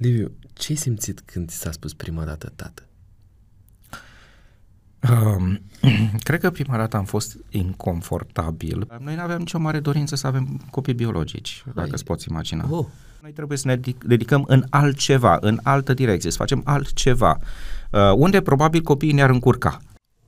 Liviu, ce ai simțit când ți s-a spus prima dată tată? Um, cred că prima dată am fost inconfortabil. Noi nu aveam nicio mare dorință să avem copii biologici, Hai. dacă îți poți imagina. Oh. Noi trebuie să ne dedicăm în altceva, în altă direcție, să facem altceva, uh, unde probabil copiii ne-ar încurca.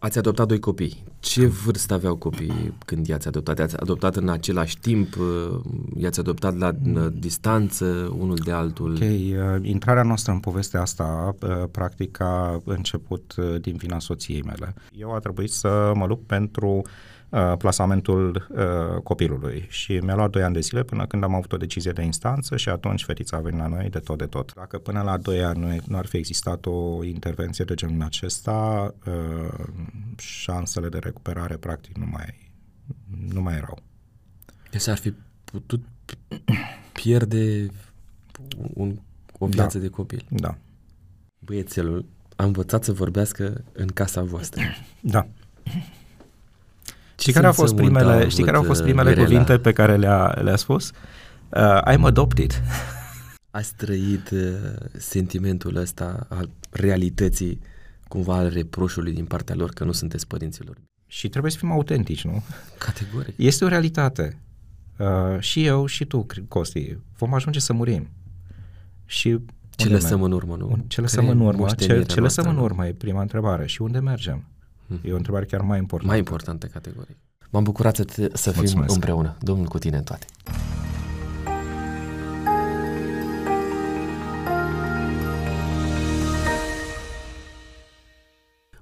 Ați adoptat doi copii. Ce vârstă aveau copiii când i-ați adoptat? I-ați adoptat în același timp? Uh, i-ați adoptat la mm. distanță unul de altul? Ok, uh, intrarea noastră în povestea asta uh, practic a început uh, din vina soției mele. Eu a trebuit să mă lupt pentru uh, Uh, plasamentul uh, copilului și mi-a luat 2 ani de zile până când am avut o decizie de instanță și atunci fetița a venit la noi de tot de tot. Dacă până la 2 ani nu, nu ar fi existat o intervenție de genul acesta, uh, șansele de recuperare practic nu mai, nu mai erau. Deci ar fi putut pierde un, o viață da. de copil. Da. Băiețelul a învățat să vorbească în casa voastră. Da. Știi care au fost primele, știi care au fost primele Mirela. cuvinte pe care le-a, le-a spus? Uh, I'm adopted. Ați trăit uh, sentimentul ăsta al realității, cumva al reproșului din partea lor că nu sunteți părinților. Și trebuie să fim autentici, nu? Categoric. Este o realitate. Uh, și eu și tu, Costi, vom ajunge să murim. Și ce lăsăm în urmă, nu? Ce lăsăm în urmă? Ce, ce lăsăm în urmă e prima întrebare. Și unde mergem? E o întrebare chiar mai importantă. Mai importantă categorie. M-am bucurat să, te, să fim împreună. Domnul cu tine în toate.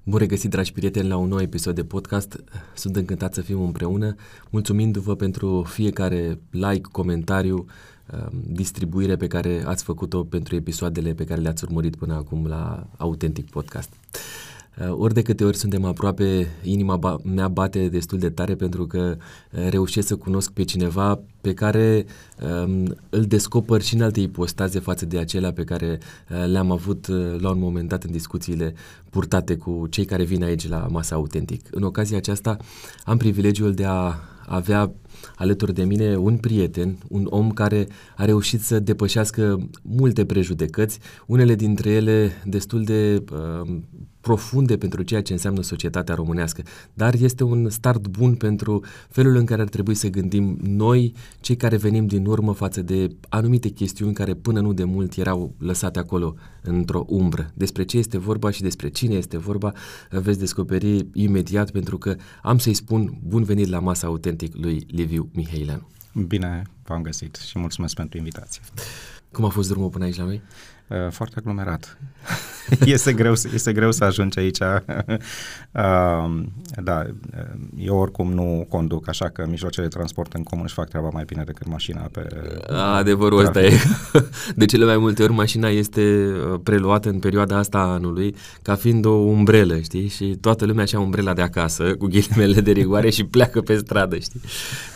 Bun regăsit, dragi prieteni, la un nou episod de podcast. Sunt încântat să fim împreună, mulțumindu-vă pentru fiecare like, comentariu, um, distribuire pe care ați făcut-o pentru episoadele pe care le-ați urmărit până acum la Autentic Podcast. Uh, ori de câte ori suntem aproape, inima ba- mea bate destul de tare pentru că uh, reușesc să cunosc pe cineva pe care um, îl descoper și în alte ipostaze față de acelea pe care uh, le-am avut uh, la un moment dat în discuțiile purtate cu cei care vin aici la masa autentic. În ocazia aceasta am privilegiul de a avea alături de mine un prieten, un om care a reușit să depășească multe prejudecăți, unele dintre ele destul de uh, profunde pentru ceea ce înseamnă societatea românească, dar este un start bun pentru felul în care ar trebui să gândim noi, cei care venim din urmă față de anumite chestiuni care până nu de mult erau lăsate acolo într-o umbră. Despre ce este vorba și despre cine este vorba veți descoperi imediat pentru că am să-i spun bun venit la masa autentic lui Liviu Mihaileanu. Bine v-am găsit și mulțumesc pentru invitație. Cum a fost drumul până aici la noi? Uh, foarte aglomerat. este, greu, este greu să ajungi aici. uh, da, eu oricum nu conduc, așa că mijloacele de transport în comun își fac treaba mai bine decât mașina pe... Adevărul ăsta e. De cele mai multe ori mașina este uh, preluată în perioada asta a anului ca fiind o umbrelă, știi? Și toată lumea așa umbrela de acasă, cu ghilimele de rigoare și pleacă pe stradă, știi?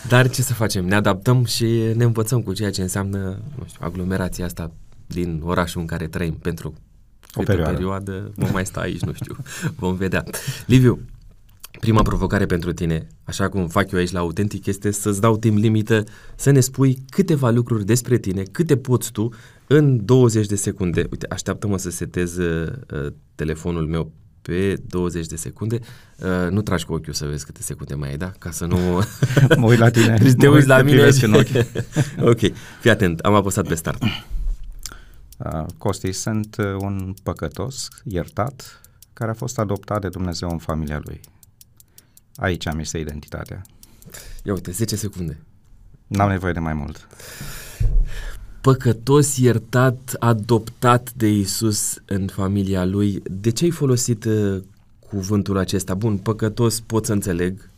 Dar ce să facem? Ne adaptăm și ne învățăm cu ceea ce înseamnă, nu știu, aglomerația asta din orașul în care trăim pentru o perioadă. perioadă vom mai sta aici, nu știu, vom vedea. Liviu, prima provocare pentru tine, așa cum fac eu aici la Autentic, este să-ți dau timp limită să ne spui câteva lucruri despre tine, câte poți tu în 20 de secunde. Uite, așteaptă-mă să setez uh, telefonul meu pe 20 de secunde. Uh, nu tragi cu ochiul să vezi câte secunde mai ai, da? Ca să nu... mă uit la tine. te uiți la mine. În ochi. ok, fii atent, am apăsat pe start. Uh, Costi, sunt uh, un păcătos, iertat, care a fost adoptat de Dumnezeu în familia lui. Aici am este identitatea. Ia uite, 10 secunde. N-am nevoie de mai mult. Păcătos, iertat, adoptat de Isus în familia lui. De ce ai folosit uh, cuvântul acesta? Bun, păcătos pot să înțeleg,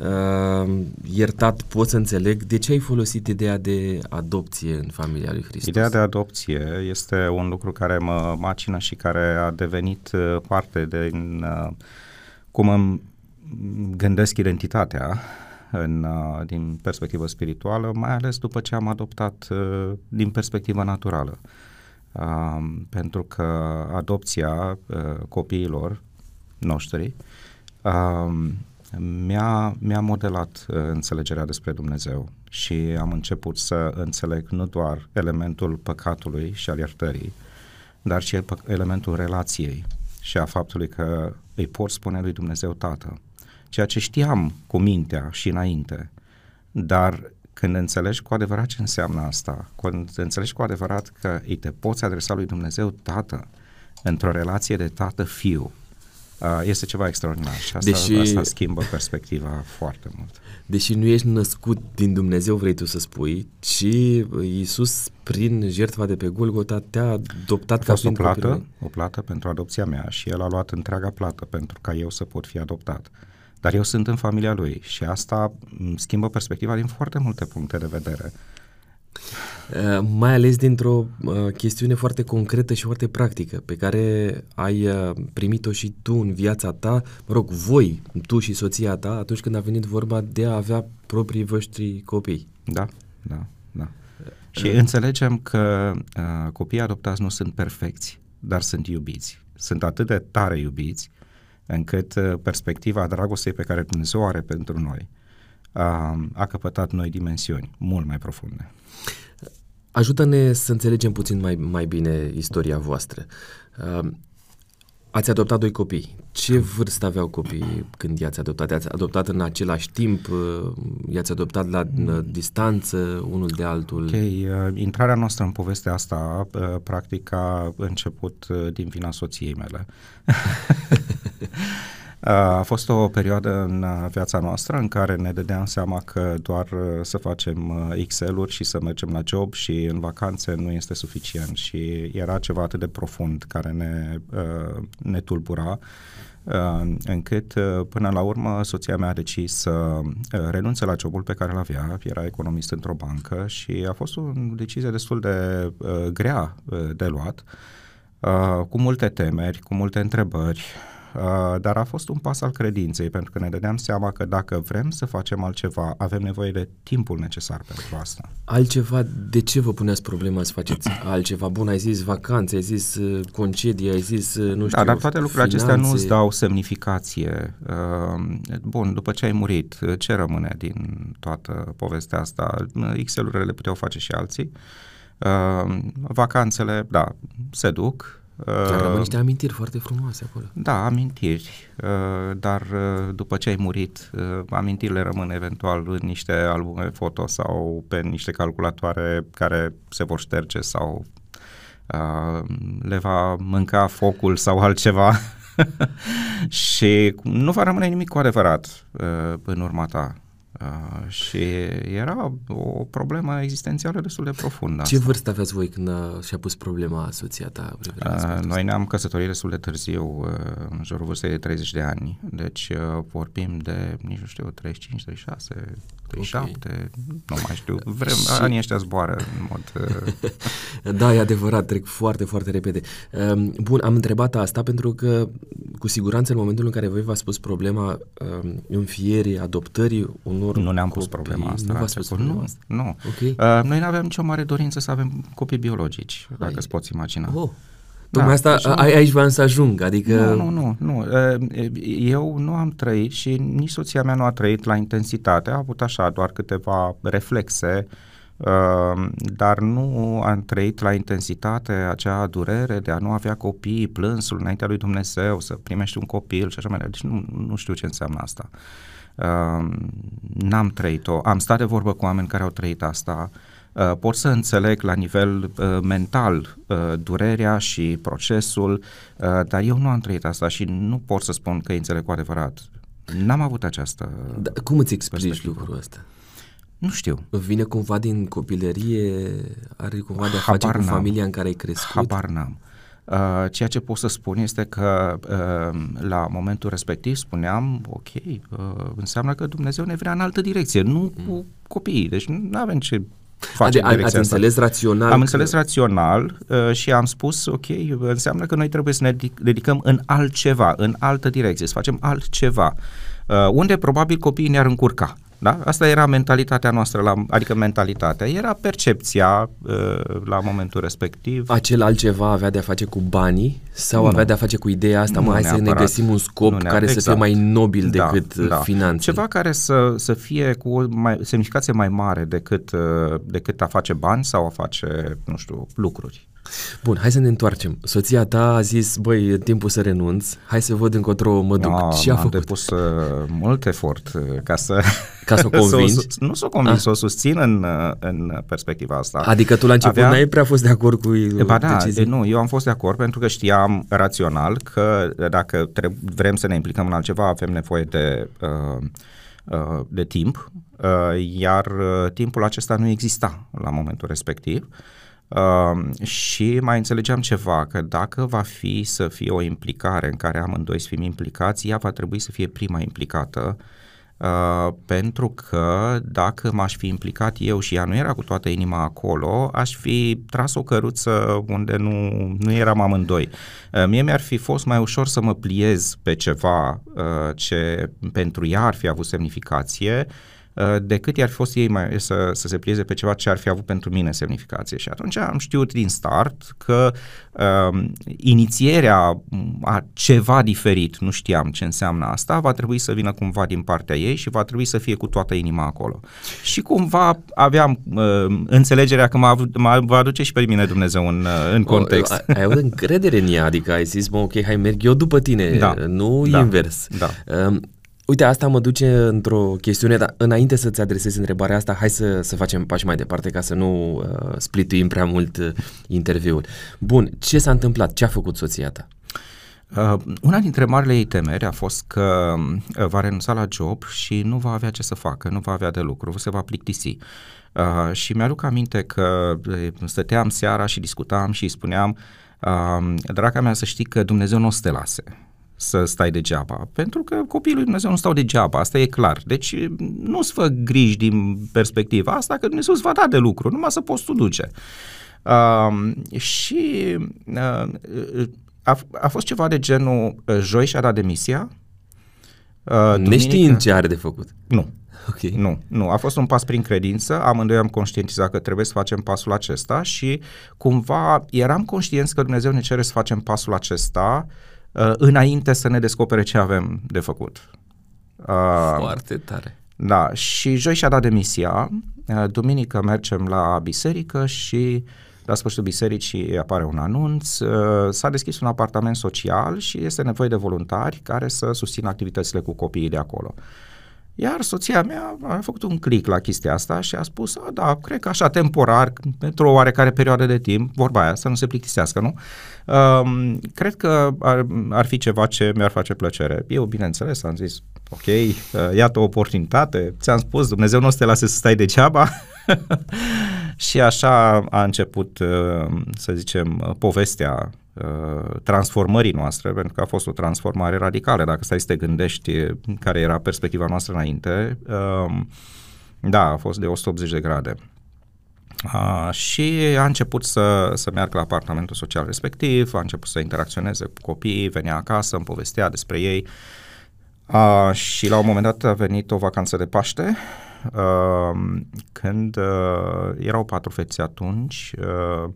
uh, iertat pot să înțeleg. De ce ai folosit ideea de adopție în familia lui Hristos? Ideea de adopție este un lucru care mă macină și care a devenit uh, parte din uh, cum îmi gândesc identitatea în, uh, din perspectivă spirituală, mai ales după ce am adoptat uh, din perspectivă naturală. Uh, pentru că adopția uh, copiilor noștri uh, mi-a, mi-a modelat uh, înțelegerea despre Dumnezeu și am început să înțeleg nu doar elementul păcatului și al iertării, dar și elementul relației și a faptului că îi pot spune lui Dumnezeu Tată, ceea ce știam cu mintea și înainte, dar când înțelegi cu adevărat ce înseamnă asta, când înțelegi cu adevărat că îi te poți adresa lui Dumnezeu Tată într-o relație de tată-fiu, este ceva extraordinar și asta, deși, asta schimbă perspectiva foarte mult. Deși nu ești născut din Dumnezeu, vrei tu să spui, ci Iisus, prin jertfa de pe Golgota, te-a adoptat ca fiind o plată, o plată pentru adopția mea și El a luat întreaga plată pentru ca eu să pot fi adoptat. Dar eu sunt în familia Lui și asta schimbă perspectiva din foarte multe puncte de vedere. Uh, mai ales dintr-o uh, chestiune foarte concretă și foarte practică, pe care ai uh, primit-o și tu în viața ta, mă rog, voi, tu și soția ta, atunci când a venit vorba de a avea proprii voștri copii. Da, da, da. Și înțelegem că uh, copiii adoptați nu sunt perfecți, dar sunt iubiți. Sunt atât de tare iubiți încât uh, perspectiva dragostei pe care Dumnezeu are pentru noi uh, a căpătat noi dimensiuni mult mai profunde. Ajută-ne să înțelegem puțin mai, mai bine istoria voastră. Uh, ați adoptat doi copii. Ce vârstă aveau copiii când i-ați adoptat? I-ați adoptat în același timp? Uh, i-ați adoptat la mm. distanță unul de altul? Ok, uh, intrarea noastră în povestea asta uh, practic a început uh, din vina soției mele. A fost o perioadă în viața noastră în care ne dădeam seama că doar uh, să facem uh, Excel-uri și să mergem la job și în vacanțe nu este suficient. Și era ceva atât de profund care ne, uh, ne tulbura încât până la urmă soția mea a decis să renunțe la jobul pe care îl avea, era economist într-o bancă și a fost o decizie destul de grea de luat, cu multe temeri, cu multe întrebări, Uh, dar a fost un pas al credinței, pentru că ne dădeam seama că dacă vrem să facem altceva, avem nevoie de timpul necesar pentru asta. Altceva, de ce vă puneți problema să faceți altceva? Bun, ai zis vacanțe, ai zis uh, concedii, ai zis, uh, nu știu, Da, dar toate lucrurile finanțe. acestea nu îți dau semnificație. Bun, după ce ai murit, ce rămâne din toată povestea asta? Excel-urile le puteau face și alții. Vacanțele, da, se duc, dar rămân niște amintiri foarte frumoase acolo. Da, amintiri, uh, dar uh, după ce ai murit, uh, amintirile rămân eventual în niște albume foto sau pe niște calculatoare care se vor șterge sau le va mânca focul sau altceva și nu va rămâne nimic cu adevărat în urma ta. Uh, și era o problemă existențială destul de profundă. Ce asta. vârstă aveați voi când a, și-a pus problema soția ta? Uh, noi ne-am căsătorit destul de târziu, uh, în jurul vârstei de 30 de ani, deci uh, vorbim de, nici nu știu, 35, 36, 37, okay. nu mai știu, vrem, și... anii ăștia zboară în mod... Uh... da, e adevărat, trec foarte, foarte repede. Uh, bun, am întrebat asta pentru că cu siguranță în momentul în care voi v-ați spus problema uh, înfierii, adoptării unor Nu ne-am copii, pus problema asta. Nu v-ați spus problema nu, asta? Nu, okay. uh, Noi nu aveam nicio mare dorință să avem copii biologici, Hai. dacă îți poți imagina. Oh. Tocmai da, asta, deci, aici vreau să ajung, adică... Nu, nu, nu, nu. Eu nu am trăit și nici soția mea nu a trăit la intensitate, a avut așa doar câteva reflexe, dar nu am trăit la intensitate acea durere de a nu avea copii, plânsul înaintea lui Dumnezeu, să primești un copil și așa mai departe. Deci nu, nu știu ce înseamnă asta. N-am trăit-o. Am stat de vorbă cu oameni care au trăit asta, Uh, pot să înțeleg la nivel uh, mental uh, durerea și procesul, uh, dar eu nu am trăit asta și nu pot să spun că îi înțeleg cu adevărat. N-am avut această da, Cum îți explici lucrul ăsta? Nu știu. Vine cumva din copilărie? Are cumva de a face Habar cu n-am. familia în care ai crescut? Habar n-am. Uh, ceea ce pot să spun este că uh, la momentul respectiv spuneam, ok, uh, înseamnă că Dumnezeu ne vrea în altă direcție, nu mm. cu copiii, deci nu avem ce facem Ade, ați înțeles rațional? Am că... înțeles rațional uh, și am spus, ok, înseamnă că noi trebuie să ne dedicăm în altceva, în altă direcție, să facem altceva, uh, unde probabil copiii ne-ar încurca. Da? Asta era mentalitatea noastră, la, adică mentalitatea, era percepția uh, la momentul respectiv. Acel altceva avea de-a face cu banii sau nu. avea de-a face cu ideea asta, nu mă, hai neapărat. să ne găsim un scop nu care exact. să fie mai nobil da, decât uh, da. finanțe. Ceva care să, să fie cu o mai, semnificație mai mare decât, uh, decât a face bani sau a face, nu știu, lucruri. Bun, hai să ne întoarcem. Soția ta a zis, băi, e timpul să renunț, hai să văd încotro mă duc. No, Ce a am făcut? depus uh, mult efort uh, ca să... Ca să o convingi? să o, nu să o convins, Ah. să o susțin în, uh, în perspectiva asta. Adică tu la început Avea- n-ai prea fost de acord cu Ba da, decizia? de, nu, eu am fost de acord pentru că știam rațional că dacă treb- vrem să ne implicăm în altceva, avem nevoie de, uh, uh, de timp, uh, iar uh, timpul acesta nu exista la momentul respectiv. Uh, și mai înțelegeam ceva, că dacă va fi să fie o implicare în care amândoi să fim implicați, ea va trebui să fie prima implicată Uh, pentru că dacă m-aș fi implicat eu și ea nu era cu toată inima acolo, aș fi tras o căruță unde nu, nu eram amândoi. Uh, mie mi-ar fi fost mai ușor să mă pliez pe ceva uh, ce pentru ea ar fi avut semnificație uh, decât i-ar fi fost ei mai, să, să se plieze pe ceva ce ar fi avut pentru mine semnificație. Și atunci am știut din start că uh, inițierea a ceva diferit, nu știam ce înseamnă asta, va trebui să vină cumva din partea ei și va trebui să fie cu toată inima acolo. Și cumva aveam uh, înțelegerea că mă, mă va aduce și pe mine Dumnezeu în, uh, în context. O, ai avut încredere în ea, adică ai zis, bă, ok, hai, merg eu după tine, Da. nu Da. invers. Da. Um, uite, asta mă duce într-o chestiune, dar înainte să-ți adresezi întrebarea asta, hai să, să facem pași mai departe ca să nu uh, splituim prea mult uh, interviul. Bun, ce s-a întâmplat? Ce a făcut soția ta? Uh, una dintre marile ei temeri a fost că uh, va renunța la job și nu va avea ce să facă, nu va avea de lucru, se va plictisi. Uh, și mi-aduc aminte că uh, stăteam seara și discutam și îi spuneam, uh, draga mea, să știi că Dumnezeu nu o să te lase să stai degeaba, pentru că copiii lui Dumnezeu nu stau degeaba, asta e clar. Deci nu-ți fă griji din perspectiva asta, că Dumnezeu îți va da de lucru, numai să poți tu duce. Uh, și uh, a, a fost ceva de genul, uh, joi și-a dat demisia. Uh, Neștiind ce are de făcut. Nu, Ok. nu, nu. A fost un pas prin credință, amândoi am conștientizat că trebuie să facem pasul acesta și cumva eram conștienți că Dumnezeu ne cere să facem pasul acesta uh, înainte să ne descopere ce avem de făcut. Uh, Foarte tare. da, și joi și-a dat demisia, uh, duminică mergem la biserică și la sfârșitul bisericii apare un anunț, uh, s-a deschis un apartament social și este nevoie de voluntari care să susțină activitățile cu copiii de acolo. Iar soția mea a făcut un click la chestia asta și a spus, a, da, cred că așa temporar, pentru o oarecare perioadă de timp, vorba aia, să nu se plictisească, nu? Um, cred că ar, ar fi ceva ce mi-ar face plăcere. Eu, bineînțeles, am zis, ok, uh, iată o oportunitate, ți-am spus, Dumnezeu nu o să te lase să stai degeaba. și așa a început, uh, să zicem, povestea uh, transformării noastre, pentru că a fost o transformare radicală, dacă stai să te gândești care era perspectiva noastră înainte, uh, da, a fost de 180 de grade. Uh, și a început să, să meargă la apartamentul social respectiv, a început să interacționeze cu copiii, venea acasă, îmi povestea despre ei uh, și la un moment dat a venit o vacanță de Paște, uh, când uh, erau patru fete atunci, uh,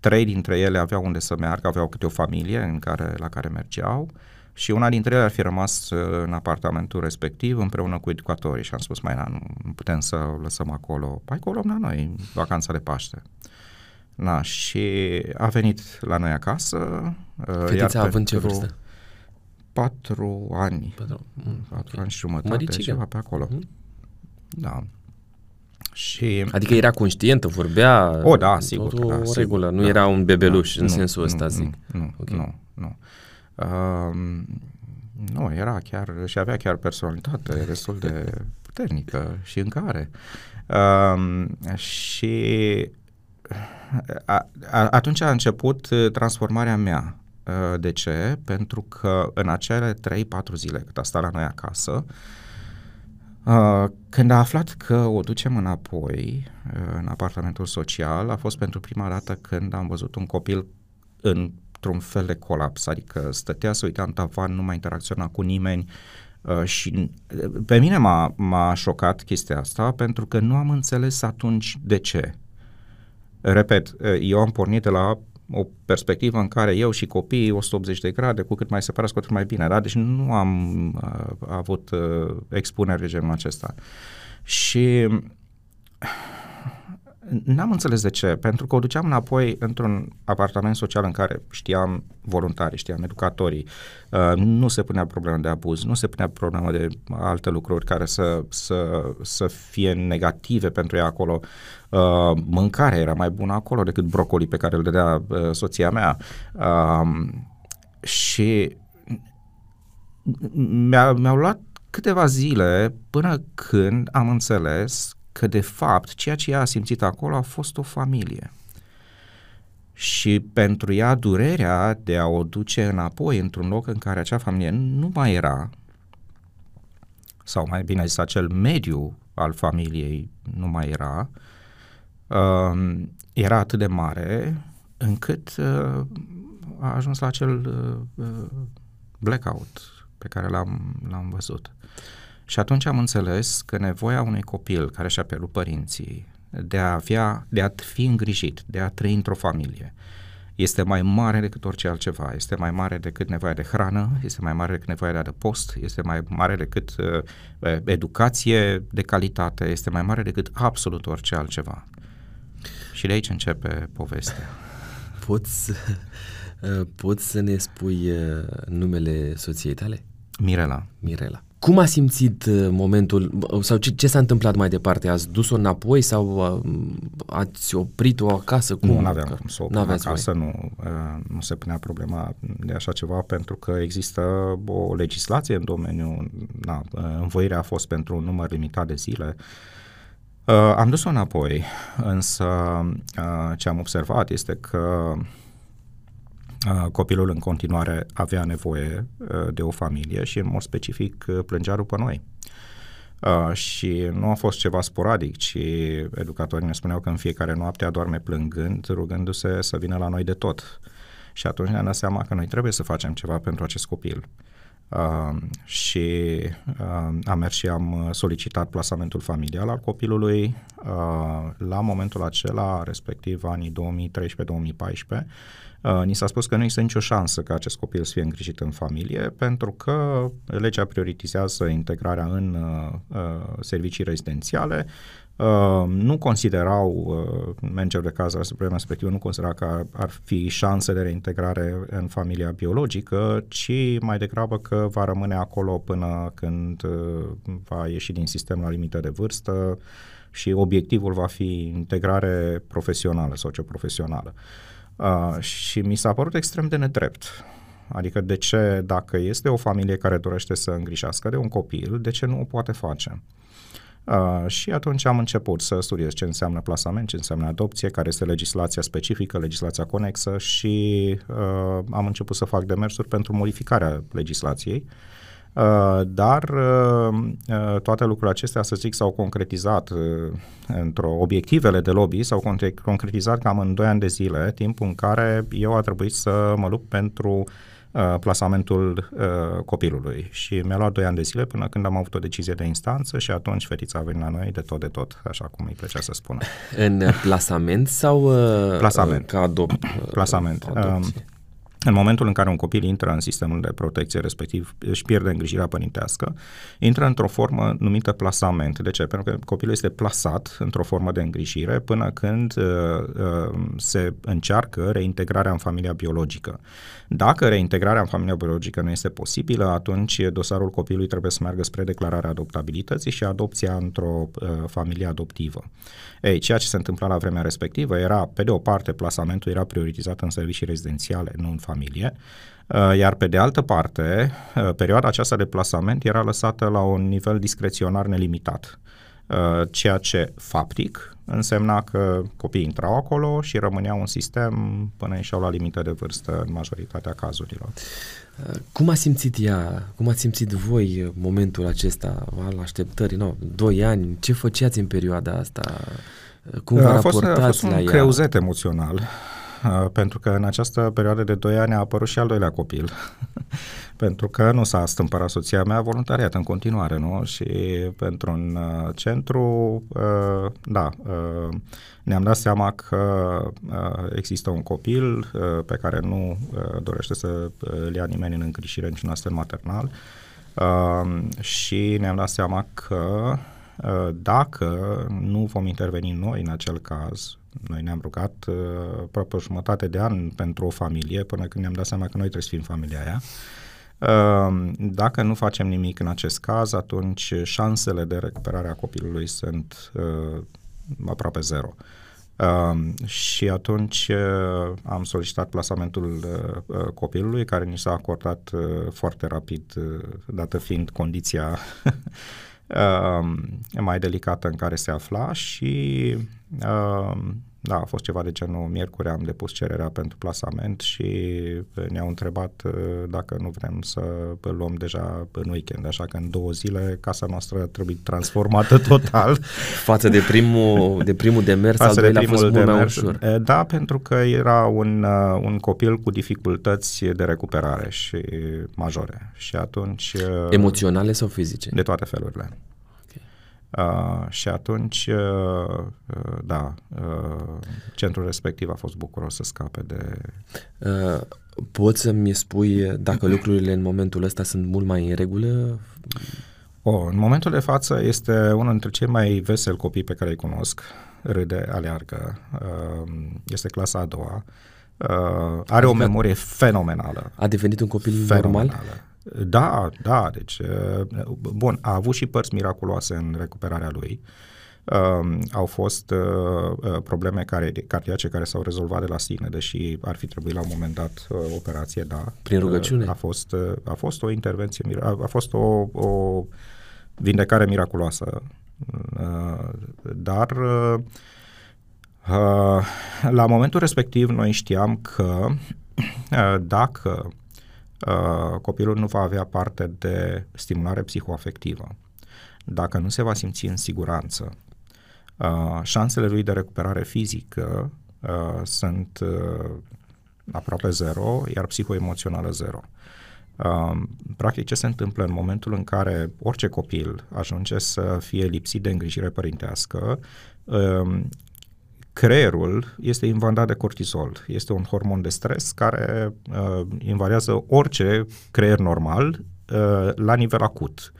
trei dintre ele aveau unde să meargă, aveau câte o familie în care, la care mergeau și una dintre ele ar fi rămas uh, în apartamentul respectiv împreună cu educatorii și am spus, mai nu, nu putem să o lăsăm acolo, hai că o luăm la noi, vacanța de Paște. Na, și a venit la noi acasă. uh, iar Fetița având ce pentru vârstă? Patru ani. Patru. Mm, Patru ok. ani și jumătate, Măricică. ceva pe acolo. Mhm. Da. Și Adică era conștientă, vorbea... O, da, sigur totul că da, o sigur, regulă, nu da, era un bebeluș da, în nu, sensul ăsta, nu, zic. Nu, nu, Ok. nu, nu. Um, nu, era chiar, și avea chiar personalitate destul de puternică și în care. Um, și a, a, atunci a început uh, transformarea mea. Uh, De ce? Pentru că în acele 3-4 zile cât a stat la noi acasă, Uh, când a aflat că o ducem înapoi uh, în apartamentul social, a fost pentru prima dată când am văzut un copil într-un fel de colaps, adică stătea să uita în tavan, nu mai interacționa cu nimeni uh, și uh, pe mine m-a, m-a șocat chestia asta pentru că nu am înțeles atunci de ce. Repet, uh, eu am pornit de la o perspectivă în care eu și copiii 180 de grade, cu cât mai separați, cu atât mai bine, da? Deci nu am uh, avut uh, expuneri de genul acesta. Și N-am înțeles de ce, pentru că o duceam înapoi într-un apartament social în care știam voluntarii, știam educatorii, uh, nu se punea problemă de abuz, nu se punea problemă de alte lucruri care să, să, să fie negative pentru ea acolo. Uh, mâncarea era mai bună acolo decât brocoli pe care îl dădea uh, soția mea. Uh, și mi-a, mi-au luat câteva zile până când am înțeles că de fapt ceea ce ea a simțit acolo a fost o familie. Și pentru ea durerea de a o duce înapoi într-un loc în care acea familie nu mai era, sau mai bine zis, acel mediu al familiei nu mai era, uh, era atât de mare încât uh, a ajuns la acel uh, uh blackout pe care l-am, l-am văzut. Și atunci am înțeles că nevoia unui copil care și-a pierdut părinții de a, avea, de a fi îngrijit, de a trăi într-o familie, este mai mare decât orice altceva. Este mai mare decât nevoia de hrană, este mai mare decât nevoia de adăpost, este mai mare decât uh, educație de calitate, este mai mare decât absolut orice altceva. Și de aici începe povestea. Poți, uh, poți să ne spui uh, numele soției tale? Mirela. Mirela. Cum a simțit uh, momentul sau ce, ce s-a întâmplat mai departe? Ați dus-o înapoi sau uh, ați oprit-o acasă? Cum? Nu, nu aveam cum să o oprim acasă, nu, uh, nu se punea problema de așa ceva pentru că există o legislație în domeniu, na, învoirea a fost pentru un număr limitat de zile. am dus-o înapoi, însă ce am observat este că copilul în continuare avea nevoie de o familie și în mod specific plângea după noi. Uh, și nu a fost ceva sporadic, ci educatorii ne spuneau că în fiecare noapte adorme plângând, rugându-se să vină la noi de tot. Și atunci ne-am dat seama că noi trebuie să facem ceva pentru acest copil. Uh, și uh, am mers și am solicitat plasamentul familial al copilului. Uh, la momentul acela, respectiv anii 2013-2014, Uh, ni s-a spus că nu există nicio șansă ca acest copil să fie îngrijit în familie pentru că legea prioritizează integrarea în uh, uh servicii rezidențiale. Uh, nu considerau, uh, managerul de caz al Suprema respectiv, nu considera că ar, ar fi șanse de reintegrare în familia biologică, ci mai degrabă că va rămâne acolo până când uh, va ieși din sistem la limită de vârstă și obiectivul va fi integrare profesională, socioprofesională. Uh, Uh, și mi s-a părut extrem de nedrept. Adică de ce, dacă este o familie care dorește să îngrișească de un copil, de ce nu o poate face? Uh, și atunci am început să studiez ce înseamnă plasament, ce înseamnă adopție, care este legislația specifică, legislația conexă și uh, am început să fac demersuri pentru modificarea legislației. Uh, Uh, dar uh, uh, toate lucrurile acestea, să zic, s-au concretizat într-o obiectivele de lobby, s-au concretizat cam în 2 ani de zile, timpul în care eu a trebuit să mă lupt pentru plasamentul copilului și mi-a luat 2 ani de zile până când am avut o decizie de instanță și atunci fetița a venit la noi de tot de tot, așa cum îi plăcea să spună. În plasament sau plasament. ca adop- plasament. Adopție? În momentul în care un copil intră în sistemul de protecție, respectiv își pierde îngrijirea părintească, intră într-o formă numită plasament. De ce? Pentru că copilul este plasat într-o formă de îngrijire până când uh, uh, se încearcă reintegrarea în familia biologică. Dacă reintegrarea în familia biologică nu este posibilă, atunci dosarul copilului trebuie să meargă spre declararea adoptabilității și adopția într-o uh, familie adoptivă. Ei, ceea ce se întâmpla la vremea respectivă era, pe de o parte, plasamentul era prioritizat în servicii rezidențiale, nu în familie, uh, iar pe de altă parte, uh, perioada aceasta de plasament era lăsată la un nivel discreționar nelimitat, uh, ceea ce faptic însemna că copiii intrau acolo și rămâneau în sistem până ieșeau la limită de vârstă în majoritatea cazurilor. Cum a simțit ea, cum a simțit voi momentul acesta al așteptării? No, doi ani, ce făceați în perioada asta? Cum vă a fost, a fost un la ea? creuzet emoțional Uh, pentru că în această perioadă de 2 ani a apărut și al doilea copil. pentru că nu s-a stâmpărat soția mea voluntariat în continuare, nu? Și pentru un uh, centru, uh, da, uh, ne-am dat seama că uh, există un copil uh, pe care nu uh, dorește să îl ia nimeni în îngrijire niciun astfel maternal uh, și ne-am dat seama că uh, dacă nu vom interveni noi în acel caz, noi ne-am rugat uh, aproape o jumătate de an pentru o familie, până când ne-am dat seama că noi trebuie să fim familia aia. Uh, dacă nu facem nimic în acest caz, atunci șansele de recuperare a copilului sunt uh, aproape zero. Uh, și atunci uh, am solicitat plasamentul uh, uh, copilului, care ni s-a acordat uh, foarte rapid, uh, dată fiind condiția uh, mai delicată în care se afla și uh, da, a fost ceva de genul miercuri am depus cererea pentru plasament și ne-au întrebat uh, dacă nu vrem să îl luăm deja în weekend, așa că în două zile casa noastră trebuie transformată total. Față de primul, de primul demers, Față al doilea a fost mult mai ușor. Da, pentru că era un, uh, un copil cu dificultăți de recuperare și majore și atunci... Uh, Emoționale sau fizice? De toate felurile. Uh, și atunci, uh, uh, da, uh, centrul respectiv a fost bucuros să scape de... Uh, poți să-mi spui dacă lucrurile în momentul ăsta sunt mult mai în regulă? Oh, în momentul de față este unul dintre cei mai veseli copii pe care îi cunosc. Râde, aleargă. Uh, este clasa a doua. Uh, are adică o memorie fenomenală. A devenit un copil fenomenală. normal? Da, da, deci, bun, a avut și părți miraculoase în recuperarea lui. Uh, au fost uh, probleme care, cardiace care s-au rezolvat de la sine, deși ar fi trebuit la un moment dat uh, operație, da. Prin rugăciune? Uh, a, fost, uh, a fost o intervenție, a, a fost o, o vindecare miraculoasă. Uh, dar uh, la momentul respectiv noi știam că uh, dacă Uh, copilul nu va avea parte de stimulare psihoafectivă. Dacă nu se va simți în siguranță, uh, șansele lui de recuperare fizică uh, sunt aproape zero, iar psihoemoțională zero. Practic, ce se întâmplă în momentul în care orice copil ajunge să fie lipsit de îngrijire părintească, creierul este invadat de cortizol. Este un hormon de stres care uh, invadează orice creier normal uh, la nivel acut.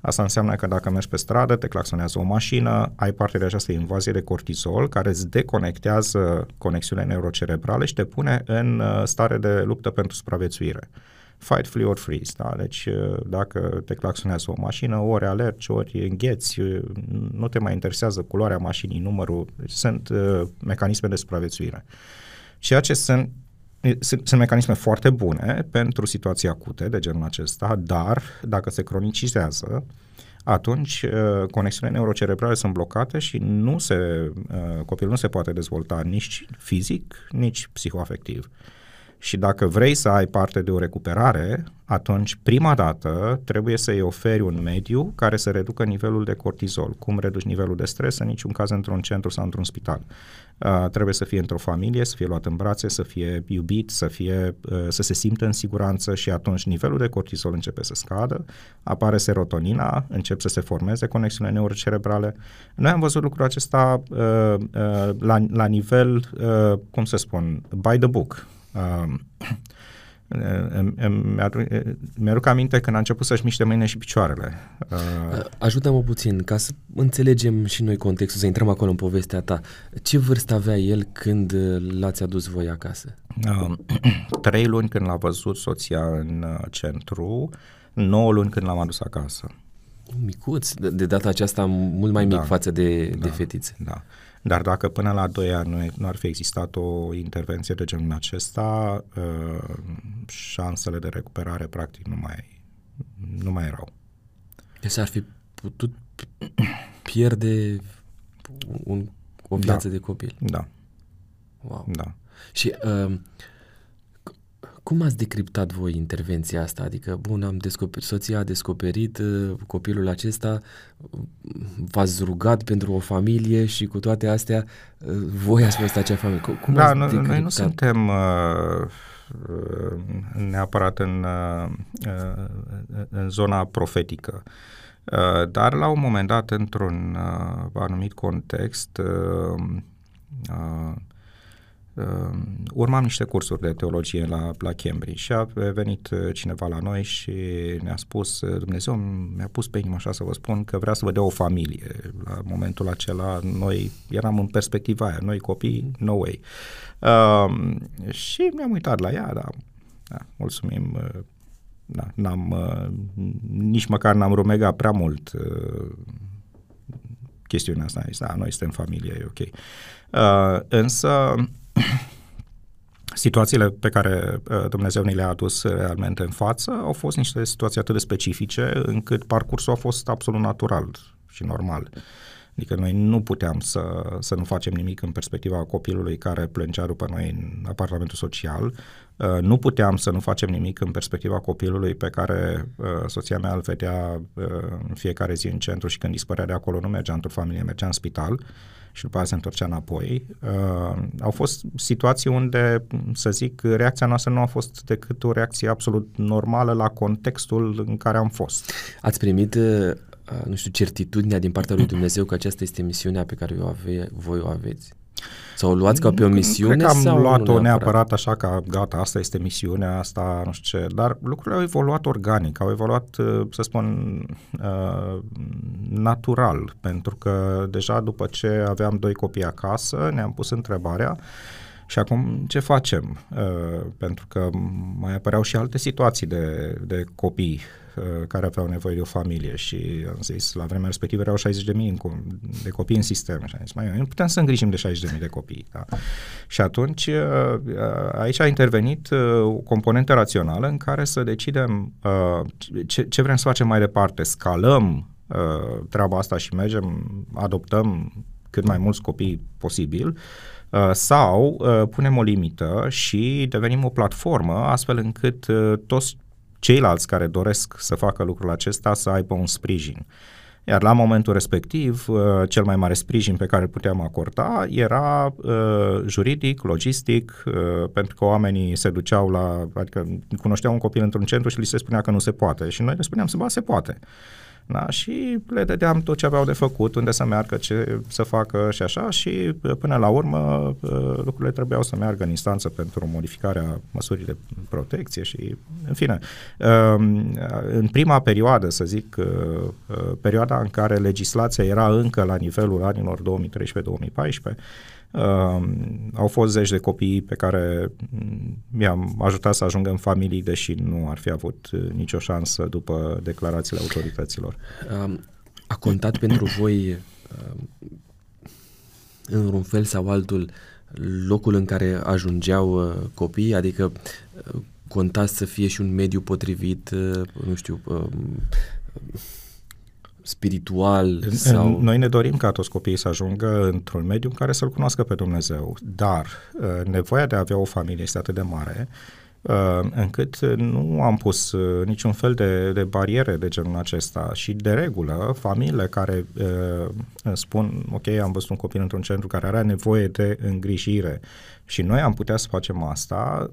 Asta înseamnă că dacă mergi pe stradă, te claxonează o mașină, ai parte de această invazie de cortizol care îți deconectează conexiunile neurocerebrale și te pune în uh, stare de luptă pentru supraviețuire. Uh, fight, flee or freeze. Da? Deci uh, dacă te claxonează o mașină, ori alergi, ori îngheți, uh, nu te mai interesează culoarea mașinii, numărul, deci sunt uh, mecanisme de supraviețuire. Ceea ce sunt sunt, sunt mecanisme foarte bune pentru situații acute de genul acesta, dar dacă se cronicizează, atunci uh, conexiunile neurocerebrale sunt blocate și nu se, uh, copilul nu se poate dezvolta nici fizic, nici psihoafectiv. Uh, și dacă vrei să ai parte de o recuperare, atunci prima dată trebuie să-i oferi un mediu care să reducă nivelul de cortizol. Cum reduci nivelul de stres? În niciun caz într-un centru sau într-un spital. Uh, trebuie să fie într-o familie, să fie luat în brațe, să fie iubit, să, fie, uh, să se simtă în siguranță și atunci nivelul de cortizol începe să scadă, apare serotonina, încep să se formeze conexiunile neurocerebrale. Noi am văzut lucrul acesta uh, uh, la, la nivel, uh, cum să spun, by the book mi-aduc aminte când a început să-și miște mâinile și picioarele. Uh, Ajută-mă puțin ca să înțelegem și noi contextul, să intrăm acolo în povestea ta. Ce vârstă avea el când l-ați adus voi acasă? Uh, trei luni când l-a văzut soția în uh, centru, nouă luni când l-am adus acasă. Micuț, de, de data aceasta mult mai mic da, față de, da, de fetițe. Da. Dar dacă până la 2 ani nu, nu ar fi existat o intervenție de genul acesta, uh, șansele de recuperare practic nu mai, nu mai erau. Deci ar fi putut pierde un, o viață da. de copil. Da. Wow. Da. Și uh, cum ați decriptat voi intervenția asta? Adică, bun, am descoperit, soția a descoperit uh, copilul acesta, v-ați rugat pentru o familie și cu toate astea, uh, voi ați fost acea familie. Cum da, noi, noi nu suntem uh, neapărat în, uh, în zona profetică. Uh, dar la un moment dat, într-un uh, anumit context, uh, uh, uh, urmam niște cursuri de teologie la, la Cambridge și a venit uh, cineva la noi și ne-a spus, uh, Dumnezeu mi-a pus pe inimă așa să vă spun că vrea să vă dea o familie. La momentul acela noi eram în perspectiva aia, noi copii, no way. Uh, și mi-am uitat la ea, da, da mulțumim, uh, da, n-am, uh, nici măcar n-am rumegat prea mult uh, chestiunea asta. Da, noi suntem familie, e ok. Uh, însă situațiile pe care uh, Dumnezeu ni le-a adus realmente în față au fost niște situații atât de specifice încât parcursul a fost absolut natural și normal. Adică noi nu puteam să, să nu facem nimic în perspectiva copilului care plângea după noi în apartamentul social. Uh, nu puteam să nu facem nimic în perspectiva copilului pe care uh, soția mea îl vedea în fiecare zi în centru și când dispărea de acolo nu mergea într-o familie, mergea în spital și după aceea se întorcea înapoi. Uh, au fost situații unde, să zic, reacția noastră nu a fost decât o reacție absolut normală la contextul în care am fost. Ați primit, uh, nu știu, certitudinea din partea lui Dumnezeu că aceasta este misiunea pe care o ave, voi o aveți? Sau o luați ca pe o misiune? Cred că am sau luat-o neapărat? neapărat așa ca gata, asta este misiunea, asta nu știu ce, dar lucrurile au evoluat organic, au evoluat, uh, să spun, uh, natural, pentru că deja după ce aveam doi copii acasă, ne-am pus întrebarea și acum ce facem? Uh, pentru că mai apăreau și alte situații de, de copii Uh, care aveau nevoie de o familie și am zis, la vremea respectivă erau 60.000 de copii în sistem și am zis, mai nu putem să îngrijim de 60.000 de copii. Da? Și atunci uh, uh, aici a intervenit o componentă rațională în care să decidem ce, ce vrem să facem mai departe, scalăm treaba asta și mergem, adoptăm cât mai mulți copii posibil, sau punem o limită și devenim o platformă astfel încât toți ceilalți care doresc să facă lucrul acesta să aibă un sprijin. Iar la momentul respectiv, uh, cel mai mare sprijin pe care îl puteam acorda era uh, juridic, logistic, uh, pentru că oamenii se duceau la, adică cunoșteau un copil într-un centru și li se spunea că nu se poate. Și noi le spuneam să ba, se poate. Da? Și le dădeam tot ce aveau de făcut, unde să meargă, ce să facă și așa și până la urmă lucrurile trebuiau să meargă în instanță pentru modificarea măsurii de protecție și în fine. În prima perioadă, să zic, perioada în care legislația era încă la nivelul anilor 2013-2014, Uh, au fost zeci de copii pe care mi-am ajutat să ajungă în familii, deși nu ar fi avut uh, nicio șansă după declarațiile autorităților. Uh, a contat pentru voi, uh, în un fel sau altul, locul în care ajungeau uh, copiii? Adică uh, conta să fie și un mediu potrivit, uh, nu știu, uh, spiritual sau... Noi ne dorim ca toți copiii să ajungă într-un mediu în care să-L cunoască pe Dumnezeu, dar uh, nevoia de a avea o familie este atât de mare uh, încât nu am pus uh, niciun fel de, de bariere de genul acesta. Și de regulă familiile care spun ok, am văzut un copil într-un centru care are nevoie de îngrijire și noi am putea să facem asta,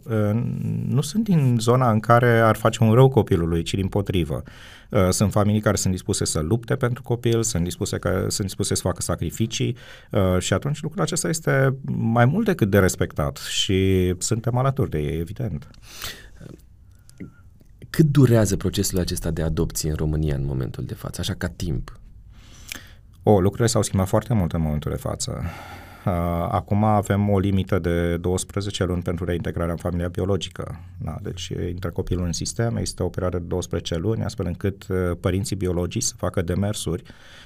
nu sunt din zona în care ar face un rău copilului, ci din potrivă. Uh, sunt familii care sunt dispuse să lupte pentru copil, sunt dispuse, că, sunt dispuse să facă sacrificii uh, și atunci lucrul acesta este mai mult decât de respectat și suntem alături de ei, evident. Cât durează procesul acesta de adopție în România în momentul de față, așa ca timp? O, lucrurile s-au schimbat foarte mult în momentul de față. Uh, acum avem o limită de 12 luni pentru reintegrarea în familia biologică. Da, deci intră copilul în sistem, este o perioadă de 12 luni, astfel încât uh, părinții biologici să facă demersuri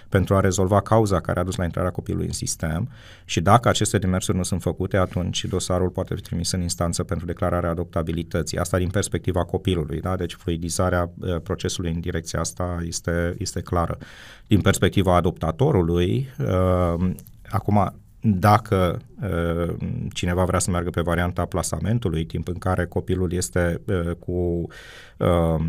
pentru a rezolva cauza care a dus la intrarea copilului în sistem și dacă aceste demersuri nu sunt făcute, atunci dosarul poate fi trimis în instanță pentru declararea adoptabilității. Asta din perspectiva copilului, da? deci fluidizarea uh, procesului în direcția asta este, este clară. Din perspectiva adoptatorului, acum dacă uh, cineva vrea să meargă pe varianta plasamentului, timp în care copilul este uh, cu uh,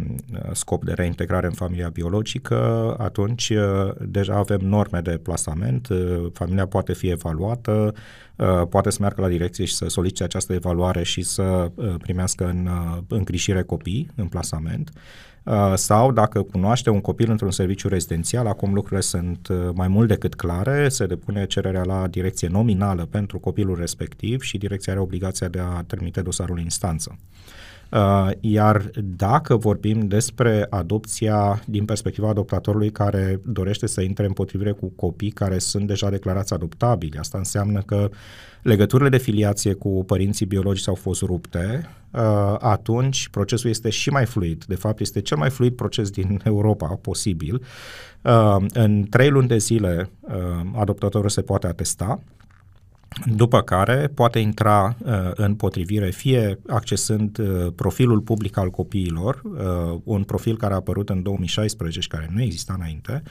scop de reintegrare în familia biologică, atunci uh, deja avem norme de plasament, uh, familia poate fi evaluată, uh, poate să meargă la direcție și să solicite această evaluare și să uh, primească în uh, îngrijire copii în plasament. Uh, sau dacă cunoaște un copil într-un serviciu rezidențial, acum lucrurile sunt uh, mai mult decât clare, se depune cererea la direcție nominală pentru copilul respectiv și direcția are obligația de a trimite dosarul în instanță. Uh, iar dacă vorbim despre adopția din perspectiva adoptatorului care dorește să intre în potrivire cu copii care sunt deja declarați adoptabili, asta înseamnă că legăturile de filiație cu părinții biologici au fost rupte, uh, atunci procesul este și mai fluid. De fapt, este cel mai fluid proces din Europa posibil. Uh, în trei luni de zile, adoptatorul se poate atesta după care poate intra uh, în potrivire fie accesând uh, profilul public al copiilor, uh, un profil care a apărut în 2016 și care nu exista înainte,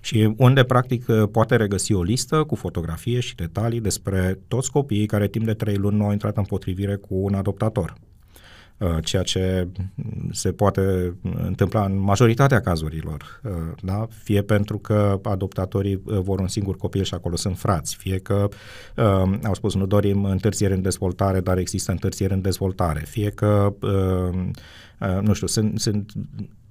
și unde practic uh, poate regăsi o listă cu fotografie și detalii despre toți copiii care timp de trei luni nu au intrat în potrivire cu un adoptator. Uh, ceea ce se poate întâmpla în majoritatea cazurilor, uh, da? fie pentru că adoptatorii uh, vor un singur copil și acolo sunt frați, fie că au spus nu dorim întârziere în dezvoltare, dar există întârziere în dezvoltare, fie că nu știu, sunt, sunt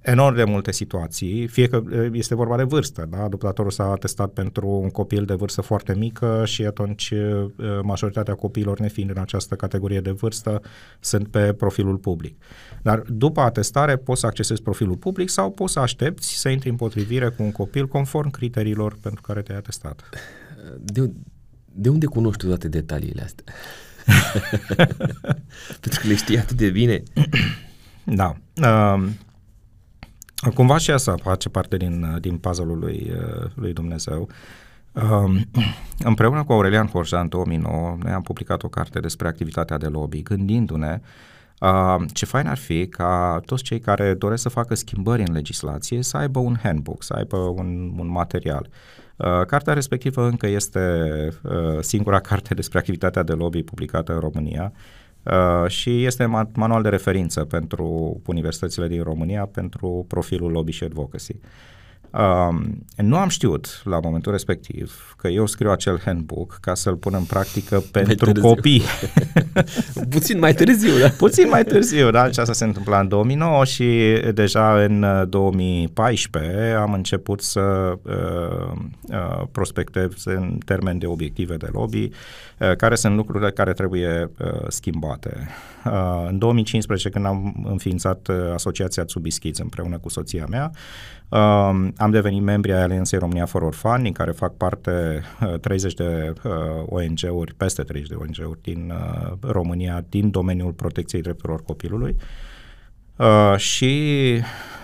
enorm de multe situații, fie că este vorba de vârstă, da? adoptatorul s-a atestat pentru un copil de vârstă foarte mică și atunci majoritatea copiilor nefiind în această categorie de vârstă sunt pe profilul public. Dar după atestare poți să accesezi profilul public sau poți să aștepți să intri în potrivire cu un copil conform criteriilor pentru care te-ai atestat. De, de unde cunoști toate detaliile astea? pentru că le știi atât de bine. Da. Uh, Cumva și asta face parte din, din puzzle-ul lui, uh, lui Dumnezeu. Um, împreună cu Aurelian Horja în 2009 noi am publicat o carte despre activitatea de lobby, gândindu-ne uh, ce fain ar fi ca toți cei care doresc să facă schimbări în legislație să aibă un handbook, să aibă un, un material. Uh, cartea respectivă încă este uh, singura carte despre activitatea de lobby publicată în România Uh, și este manual de referință pentru universitățile din România pentru profilul lobby și advocacy. Uh, nu am știut la momentul respectiv că eu scriu acel handbook ca să-l pun în practică pentru copii. Puțin mai târziu, da? Puțin mai târziu, da? Și asta se întâmpla în 2009 și deja în 2014 am început să uh, uh, prospectez în termen de obiective de lobby uh, care sunt lucrurile care trebuie uh, schimbate. Uh, în 2015, când am înființat uh, Asociația Tsubiskids împreună cu soția mea, uh, am devenit membri ai Alianței România for Orfani, din care fac parte uh, 30 de uh, ONG-uri, peste 30 de ONG-uri din uh, România, din domeniul protecției drepturilor copilului. Uh, și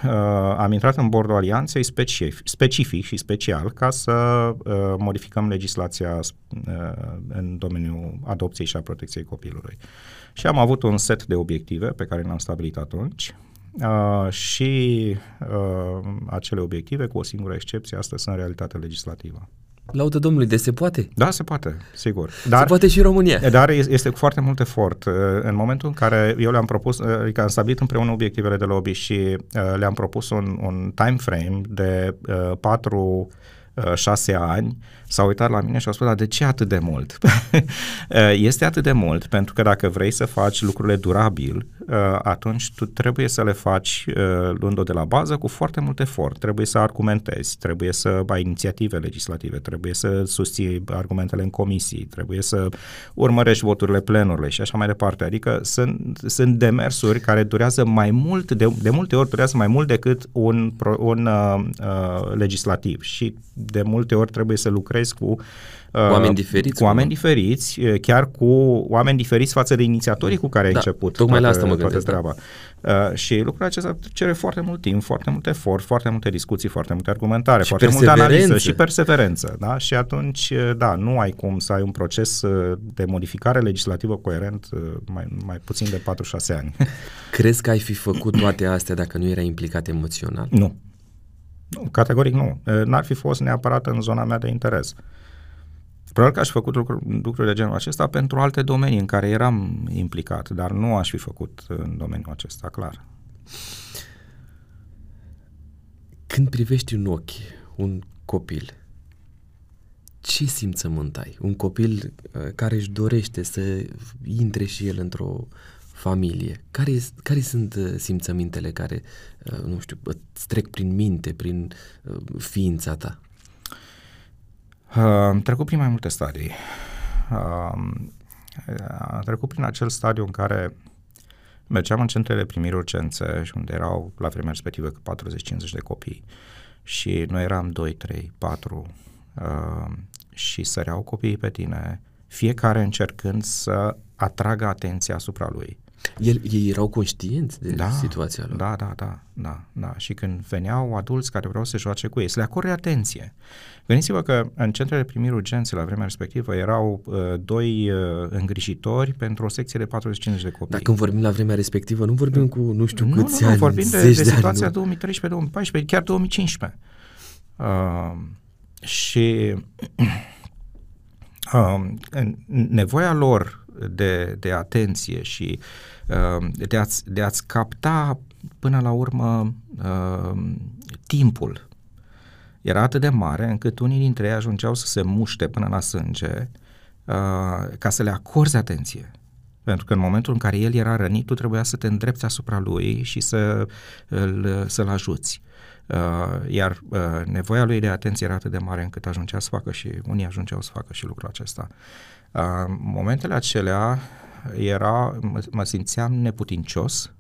uh, am intrat în bordul alianței specific, specific și special ca să uh, modificăm legislația uh, în domeniul adopției și a protecției copilului. Și am avut un set de obiective pe care le-am stabilit atunci Uh, și uh, acele obiective, cu o singură excepție, astăzi sunt realitate legislativă. Laudă Domnului, de se poate? Da, se poate, sigur. Dar, se poate și în România. Dar este cu foarte mult efort. Uh, în momentul în care eu le-am propus, uh, adică am stabilit împreună obiectivele de lobby și uh, le-am propus un, un time frame de uh, patru Uh, șase ani, s-au uitat la mine și au spus, dar de ce atât de mult? Uh, este atât de mult pentru că dacă vrei să faci lucrurile durabil, uh, atunci tu trebuie să le faci luând-o de la bază cu foarte mult efort. Trebuie să argumentezi, trebuie să ai inițiative legislative, trebuie să susții argumentele în comisii, trebuie să urmărești voturile plenurile și așa mai departe. Adică sunt, sunt demersuri care durează mai mult, de, de multe ori durează mai mult decât un, un uh, legislativ și de multe ori trebuie să lucrezi cu uh, oameni diferiți. Cu oameni diferiți, uh, chiar cu oameni diferiți față de inițiatorii cu care ai da, început tocmai toată, la asta mă gândesc, toată treaba. Da. Uh, și lucrul acesta cere foarte mult timp, foarte mult efort, foarte multe discuții, foarte multe argumentare, și foarte multă analiză și perseverență. Da? Și atunci, uh, da, nu ai cum să ai un proces uh, de modificare legislativă coerent mai, mai puțin de 4-6 ani. Crezi că ai fi făcut toate astea dacă nu erai implicat emoțional? Nu. Nu, categoric nu. N-ar fi fost neapărat în zona mea de interes. Probabil că aș fi făcut lucruri, lucruri de genul acesta pentru alte domenii în care eram implicat, dar nu aș fi făcut în domeniul acesta, clar. Când privești în ochi un copil, ce simțământ ai? Un copil care își dorește să intre și el într-o familie. Care, care sunt uh, simțămintele care, uh, nu știu, îți trec prin minte, prin uh, ființa ta? Am trecut prin mai multe stadii. uh, a trecut prin acel stadiu în care mergeam în centrele primiri urgențe și unde erau la vremea respectivă 40-50 de copii și noi eram 2, 3, 4 uh, și săreau copiii pe tine, fiecare încercând să atragă atenția asupra lui. El, ei erau conștienți de da, situația lor. Da, da, da, da, da. Și când veneau adulți care vreau să joace cu ei, să le acorde atenție. Gândiți-vă că în centrele primiri urgențe la vremea respectivă erau uh, doi uh, îngrijitori pentru o secție de 45 de copii. Dar când vorbim la vremea respectivă, nu vorbim cu nu știu nu, câți nu, nu, ani, vorbim de, zeci de de situația ani, 2013-2014, chiar 2015. Uh, și uh, nevoia lor de, de atenție și uh, de, a-ți, de a-ți capta până la urmă uh, timpul era atât de mare încât unii dintre ei ajungeau să se muște până la sânge uh, ca să le acorzi atenție. Pentru că în momentul în care el era rănit, tu trebuia să te îndrepți asupra lui și să, îl, să-l ajuți. Uh, iar uh, nevoia lui de atenție era atât de mare încât ajungea să facă și unii ajungeau să facă și lucrul acesta. Uh, momentele acelea era, mă, mă simțeam neputincios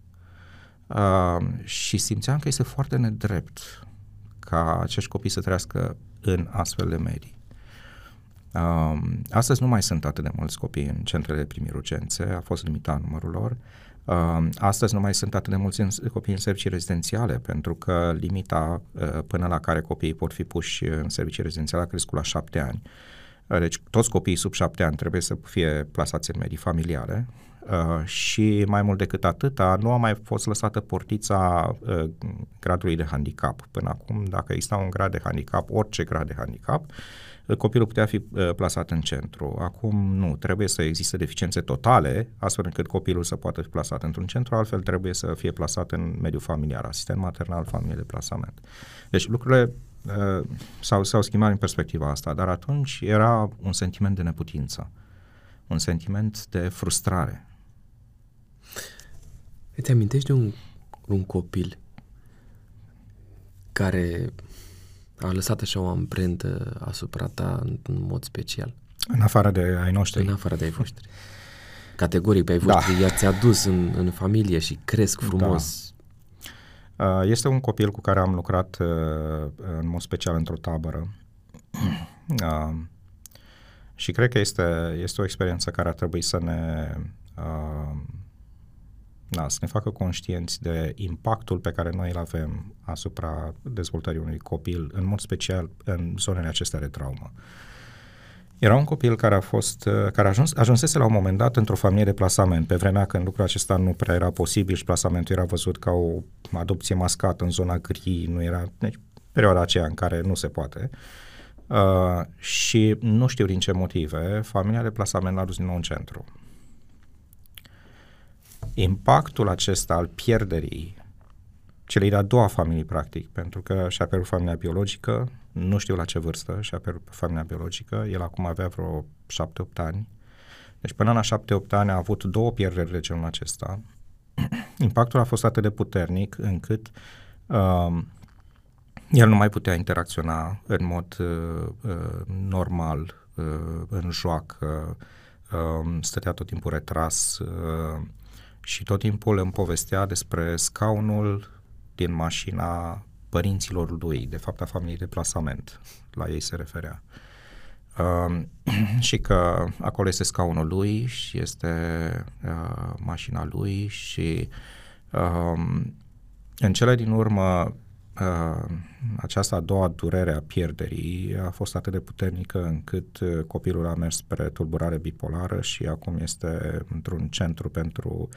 uh, și simțeam că este foarte nedrept ca acești copii să trăiască în astfel de medii. Um, astăzi nu mai sunt atât de mulți copii în centrele de primiri urgențe, a fost limitat numărul lor. Um, astăzi nu mai sunt atât de mulți în, copii în servicii rezidențiale, pentru că limita uh, până la care copiii pot fi puși în servicii rezidențiale a crescut la șapte ani. Uh, deci toți copiii sub șapte ani trebuie să fie plasați în medii familiale, Uh, și mai mult decât atâta, nu a mai fost lăsată portița uh, gradului de handicap. Până acum, dacă exista un grad de handicap, orice grad de handicap, uh, copilul putea fi uh, plasat în centru. Acum nu, trebuie să existe deficiențe totale, astfel încât copilul să poată fi plasat într-un centru, altfel trebuie să fie plasat în mediul familiar, asistent maternal, familie de plasament. Deci lucrurile uh, s-au, s-au schimbat în perspectiva asta, dar atunci era un sentiment de neputință, un sentiment de frustrare Îți amintești de un, un copil care a lăsat așa o amprentă asupra ta în mod special? În afară de ai noștri. În afară de ai voștri. Categoric pe ai da. voștri da. i-ați adus în, în familie și cresc frumos. Da. Uh, este un copil cu care am lucrat uh, în mod special într-o tabără uh, și cred că este, este o experiență care ar trebui să ne da, să ne facă conștienți de impactul pe care noi îl avem asupra dezvoltării unui copil, în mod special în zonele acestea de traumă. Era un copil care a fost, care a ajuns, ajunsese la un moment dat într-o familie de plasament, pe vremea când lucrul acesta nu prea era posibil și plasamentul era văzut ca o adopție mascată în zona gri, nu era, deci perioada aceea în care nu se poate. Uh, și nu știu din ce motive, familia de plasament l-a dus din nou în centru impactul acesta al pierderii celei de-a doua familii, practic, pentru că și-a pierdut familia biologică, nu știu la ce vârstă și-a pierdut familia biologică, el acum avea vreo 7-8 ani, deci până la 7-8 ani a avut două pierderi de genul acesta. Impactul a fost atât de puternic încât uh, el nu mai putea interacționa în mod uh, uh, normal, uh, în joacă, uh, stătea tot timpul retras, uh, și tot timpul îmi povestea despre scaunul din mașina părinților lui, de fapt a familiei de plasament, la ei se referea. Uh, și că acolo este scaunul lui și este uh, mașina lui și uh, în cele din urmă uh, această a doua durere a pierderii a fost atât de puternică încât uh, copilul a mers spre tulburare bipolară și acum este într-un centru pentru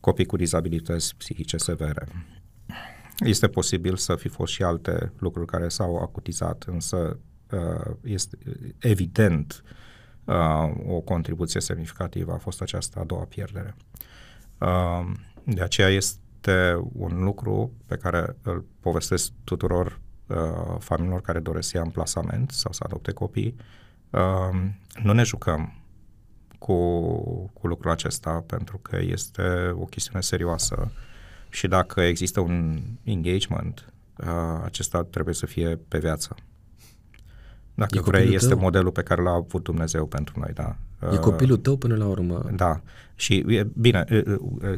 copii cu dizabilități psihice severe. Este posibil să fi fost și alte lucruri care s-au acutizat, însă uh, este evident uh, o contribuție semnificativă a fost această a doua pierdere. De aceea este este un lucru pe care îl povestesc tuturor uh, familiilor care doresc să ia plasament sau să adopte copii. Uh, nu ne jucăm cu, cu lucrul acesta pentru că este o chestiune serioasă și dacă există un engagement, uh, acesta trebuie să fie pe viață. Dacă vrei, este tău? modelul pe care l-a avut Dumnezeu pentru noi, da. E copilul tău până la urmă. Da. Și bine,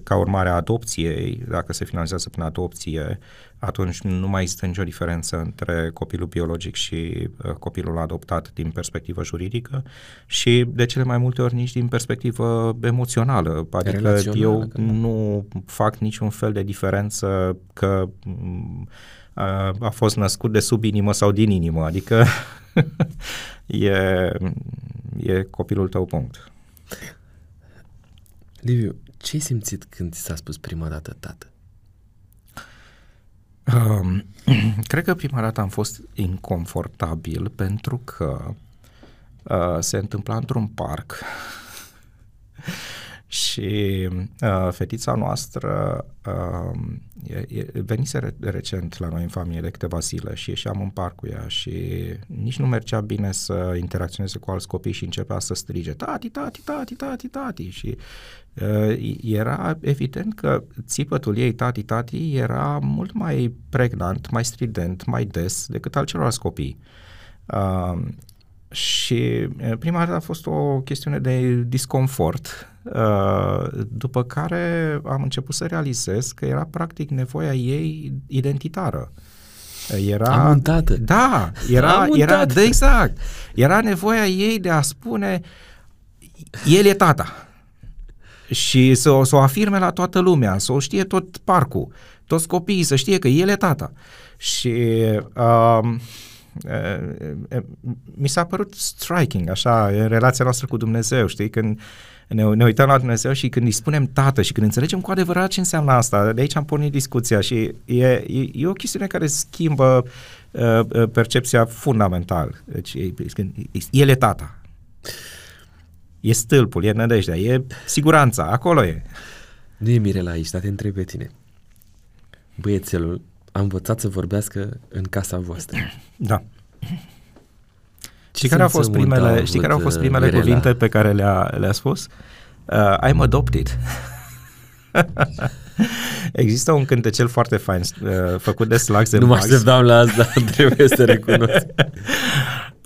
ca urmare a adopției, dacă se finalizează prin adopție, atunci nu mai există nicio diferență între copilul biologic și copilul adoptat din perspectivă juridică și de cele mai multe ori nici din perspectivă emoțională. Adică eu da. nu fac niciun fel de diferență că a fost născut de sub inimă sau din inimă, adică e, e copilul tău, punct. Liviu, ce ai simțit când ți s-a spus prima dată tată? Um, cred că prima dată am fost inconfortabil pentru că uh, se întâmpla într-un parc și uh, fetița noastră uh, e, e, venise re- recent la noi în familie de câteva zile și ieșeam în parc cu ea și nici nu mergea bine să interacționeze cu alți copii și începea să strige tati, tati, tati, tati, tati și uh, era evident că țipătul ei tati, tati era mult mai pregnant, mai strident, mai des decât al celorlalți copii. Uh, și prima dată a fost o chestiune de disconfort, după care am început să realizez că era practic nevoia ei identitară. Era, am un tată. Da, era, era de exact. Era nevoia ei de a spune el e tata. Și să, să o afirme la toată lumea, să o știe tot parcul, toți copiii să știe că el e tata. Și uh, mi s-a părut striking, așa, în relația noastră cu Dumnezeu, știi, când ne, ne uităm la Dumnezeu și când îi spunem tată și când înțelegem cu adevărat ce înseamnă asta, de aici am pornit discuția și e, e, e o chestiune care schimbă uh, percepția fundamental. Deci, e, el e tata. E stâlpul, e nădejdea, e siguranța, acolo e. Nu e Mirela aici, dar te întreb pe tine. Băiețelul a învățat să vorbească în casa voastră. Da. Știi care au fost primele, știi care au fost primele Mirela. cuvinte pe care le-a, le-a spus? Uh, I'm adopted. Există un cântecel foarte fain uh, făcut de Slugs Nu mă așteptam la asta, trebuie să recunosc.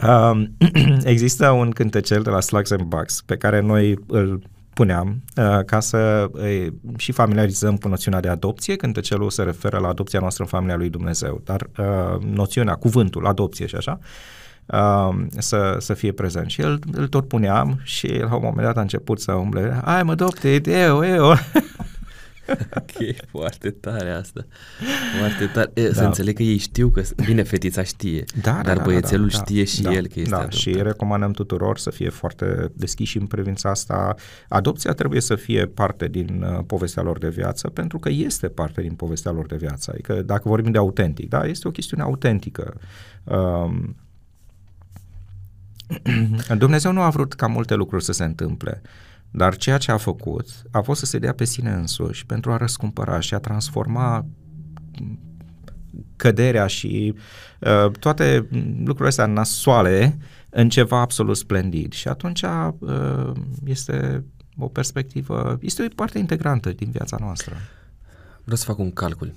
Um, există un cântecel de la Slugs and Bugs pe care noi îl puneam uh, ca să uh, și familiarizăm cu noțiunea de adopție, cântecelul se referă la adopția noastră în familia lui Dumnezeu, dar uh, noțiunea, cuvântul, adopție și așa, uh, să, să fie prezent. Și el îl tot puneam și la un moment dat a început să umble, I'm adopted, eu, eu. ok, foarte tare asta. Foarte tare. E, da. Să înțeleg că ei știu că, bine, fetița știe, da, da dar da, băiețelul da, da, știe și da, el că este da, adoptat. și recomandăm tuturor să fie foarte deschiși în privința asta. Adopția trebuie să fie parte din uh, povestea lor de viață, pentru că este parte din povestea lor de viață. Adică dacă vorbim de autentic, da, este o chestiune autentică. Um, Dumnezeu nu a vrut ca multe lucruri să se întâmple. Dar ceea ce a făcut a fost să se dea pe sine însuși pentru a răscumpăra și a transforma căderea și uh, toate lucrurile astea nasoale în ceva absolut splendid. Și atunci uh, este o perspectivă, este o parte integrantă din viața noastră. Vreau să fac un calcul.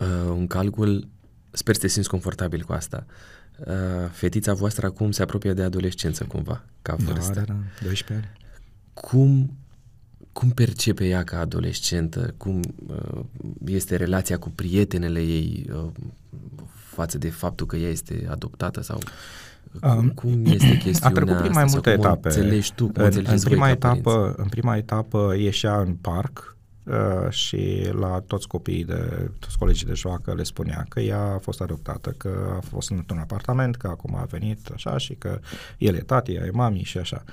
Uh, un calcul, sper să te simți confortabil cu asta. Uh, fetița voastră acum se apropie de adolescență cumva, ca da, vârstă. Da, da, da, 12 ani. Cum, cum percepe ea ca adolescentă? Cum uh, este relația cu prietenele ei uh, față de faptul că ea este adoptată sau um, cum este chestiunea A trecut prin mai asta, multe etape. înțelegi tu, cum în, în, prima etapă, în prima etapă ieșea în parc Uh, și la toți copiii de, toți colegii de joacă le spunea că ea a fost adoptată, că a fost într-un apartament, că acum a venit așa și că el e tati, ea e mami și așa.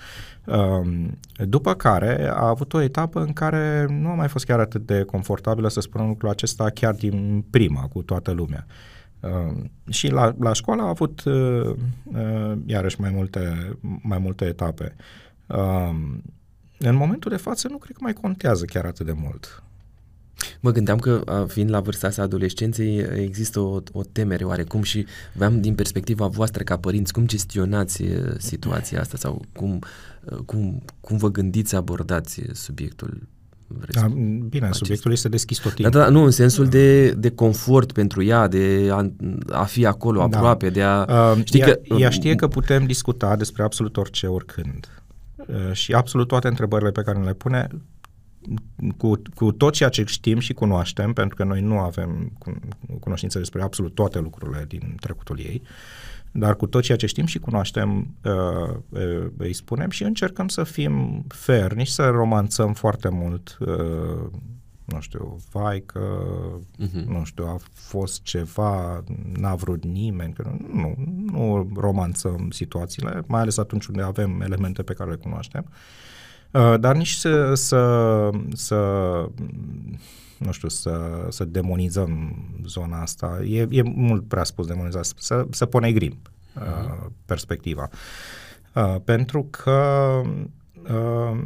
Um, după care a avut o etapă în care nu a mai fost chiar atât de confortabilă să spunem lucrul acesta chiar din prima cu toată lumea. Uh, și la, la școală a avut uh, uh, iarăși mai multe, mai multe etape. Uh, în momentul de față nu cred că mai contează chiar atât de mult. Mă gândeam că, fiind la vârsta asta adolescenței, există o, o temere oarecum și veam din perspectiva voastră ca părinți, cum gestionați situația asta sau cum, cum, cum vă gândiți să abordați subiectul vreți. Da, bine, acest... subiectul este deschis tot timpul. Da, da, nu, în sensul de, de confort pentru ea, de a, a fi acolo da. aproape, de a... Uh, știi ea, că, ea știe că putem discuta despre absolut orice, oricând. Uh, și absolut toate întrebările pe care le pune, cu, cu tot ceea ce știm și cunoaștem, pentru că noi nu avem cunoștință despre absolut toate lucrurile din trecutul ei, dar cu tot ceea ce știm și cunoaștem, uh, uh, îi spunem și încercăm să fim fair, nici să romanțăm foarte mult, uh, nu știu, vai că, uh-huh. nu știu, a fost ceva, n-a vrut nimeni, că nu, nu romanțăm situațiile, mai ales atunci unde avem elemente pe care le cunoaștem. Uh, Uh, dar nici să, să, să nu știu, să, să demonizăm zona asta. E, e mult prea spus demonizat, să, să ponegrim uh, uh-huh. perspectiva. Uh, pentru că uh,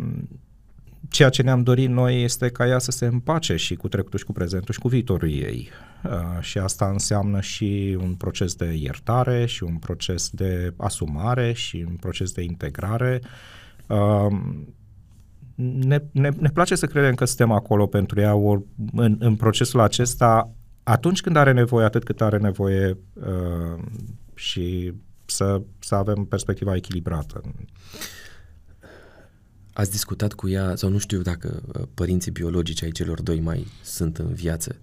ceea ce ne-am dorit noi este ca ea să se împace și cu trecutul și cu prezentul și cu viitorul ei. Uh, și asta înseamnă și un proces de iertare și un proces de asumare și un proces de integrare. Uh, ne, ne, ne place să credem că suntem acolo pentru ea ori în, în procesul acesta atunci când are nevoie, atât cât are nevoie uh, și să, să avem perspectiva echilibrată. Ați discutat cu ea, sau nu știu dacă uh, părinții biologici ai celor doi mai sunt în viață,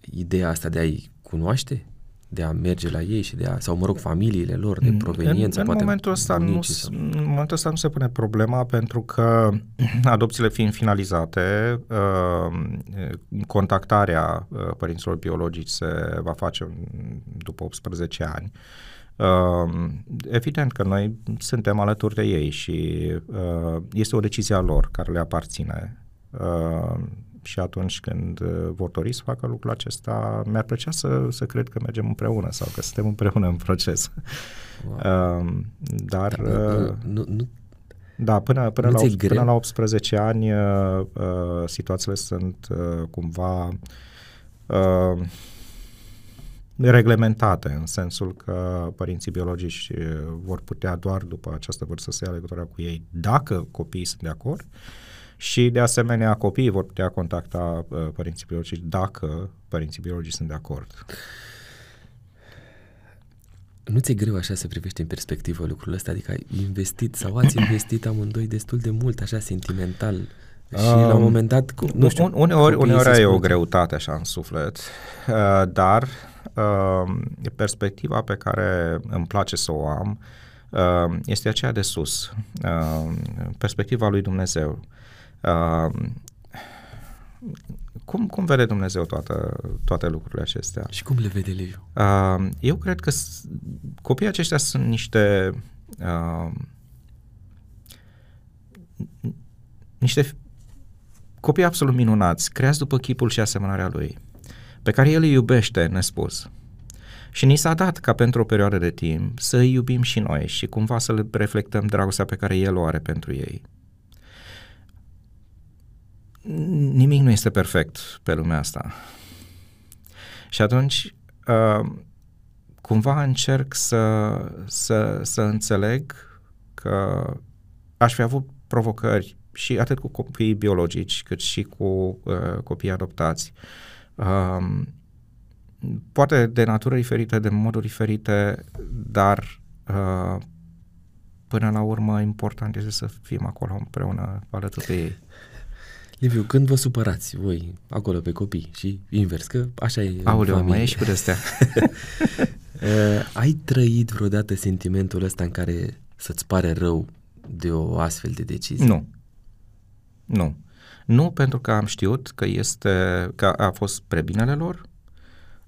ideea asta de a-i cunoaște? de a merge la ei și de a, sau mă rog, familiile lor de proveniență. În, în, poate momentul ăsta nu, sau... în momentul ăsta nu se pune problema pentru că adopțiile fiind finalizate, uh, contactarea uh, părinților biologici se va face după 18 ani. Uh, evident că noi suntem alături de ei și uh, este o decizie a lor care le aparține. Uh, și atunci când uh, vor dori să facă lucrul acesta, mi-ar plăcea să, să cred că mergem împreună sau că suntem împreună în proces. Wow. Uh, dar... Da, uh, nu, nu, da, până, până, la, 8, până la 18 ani uh, uh, situațiile sunt uh, cumva uh, reglementate, în sensul că părinții biologici uh, vor putea doar după această vârstă să ia legătura cu ei dacă copiii sunt de acord și, de asemenea, copiii vor putea contacta uh, părinții biologici dacă părinții biologici sunt de acord. Nu ți-e greu așa să privești în perspectivă lucrurile astea? Adică ai investit sau ați investit amândoi destul de mult, așa, sentimental, și um, la un moment dat, cum, nu știu, uneori, uneori ai o greutate așa în suflet, uh, dar uh, perspectiva pe care îmi place să o am uh, este aceea de sus, uh, perspectiva lui Dumnezeu. Uh, cum, cum vede Dumnezeu toată, toate lucrurile acestea? Și cum le vede Liviu? Uh, eu cred că s- copiii aceștia sunt niște uh, niște copii absolut minunați, creați după chipul și asemănarea lui, pe care el îi iubește nespus. Și ni s-a dat ca pentru o perioadă de timp să îi iubim și noi și cumva să le reflectăm dragostea pe care el o are pentru ei nimic nu este perfect pe lumea asta. Și atunci, uh, cumva încerc să, să, să înțeleg că aș fi avut provocări și atât cu copiii biologici, cât și cu uh, copiii adoptați. Uh, poate de natură diferită, de moduri diferite, dar uh, până la urmă important este să fim acolo împreună alături de ei. Liviu, când vă supărați voi acolo pe copii și invers, că așa e Aoleu, mai ești cu astea. uh, ai trăit vreodată sentimentul ăsta în care să-ți pare rău de o astfel de decizie? Nu. Nu. Nu pentru că am știut că este că a fost spre binele lor.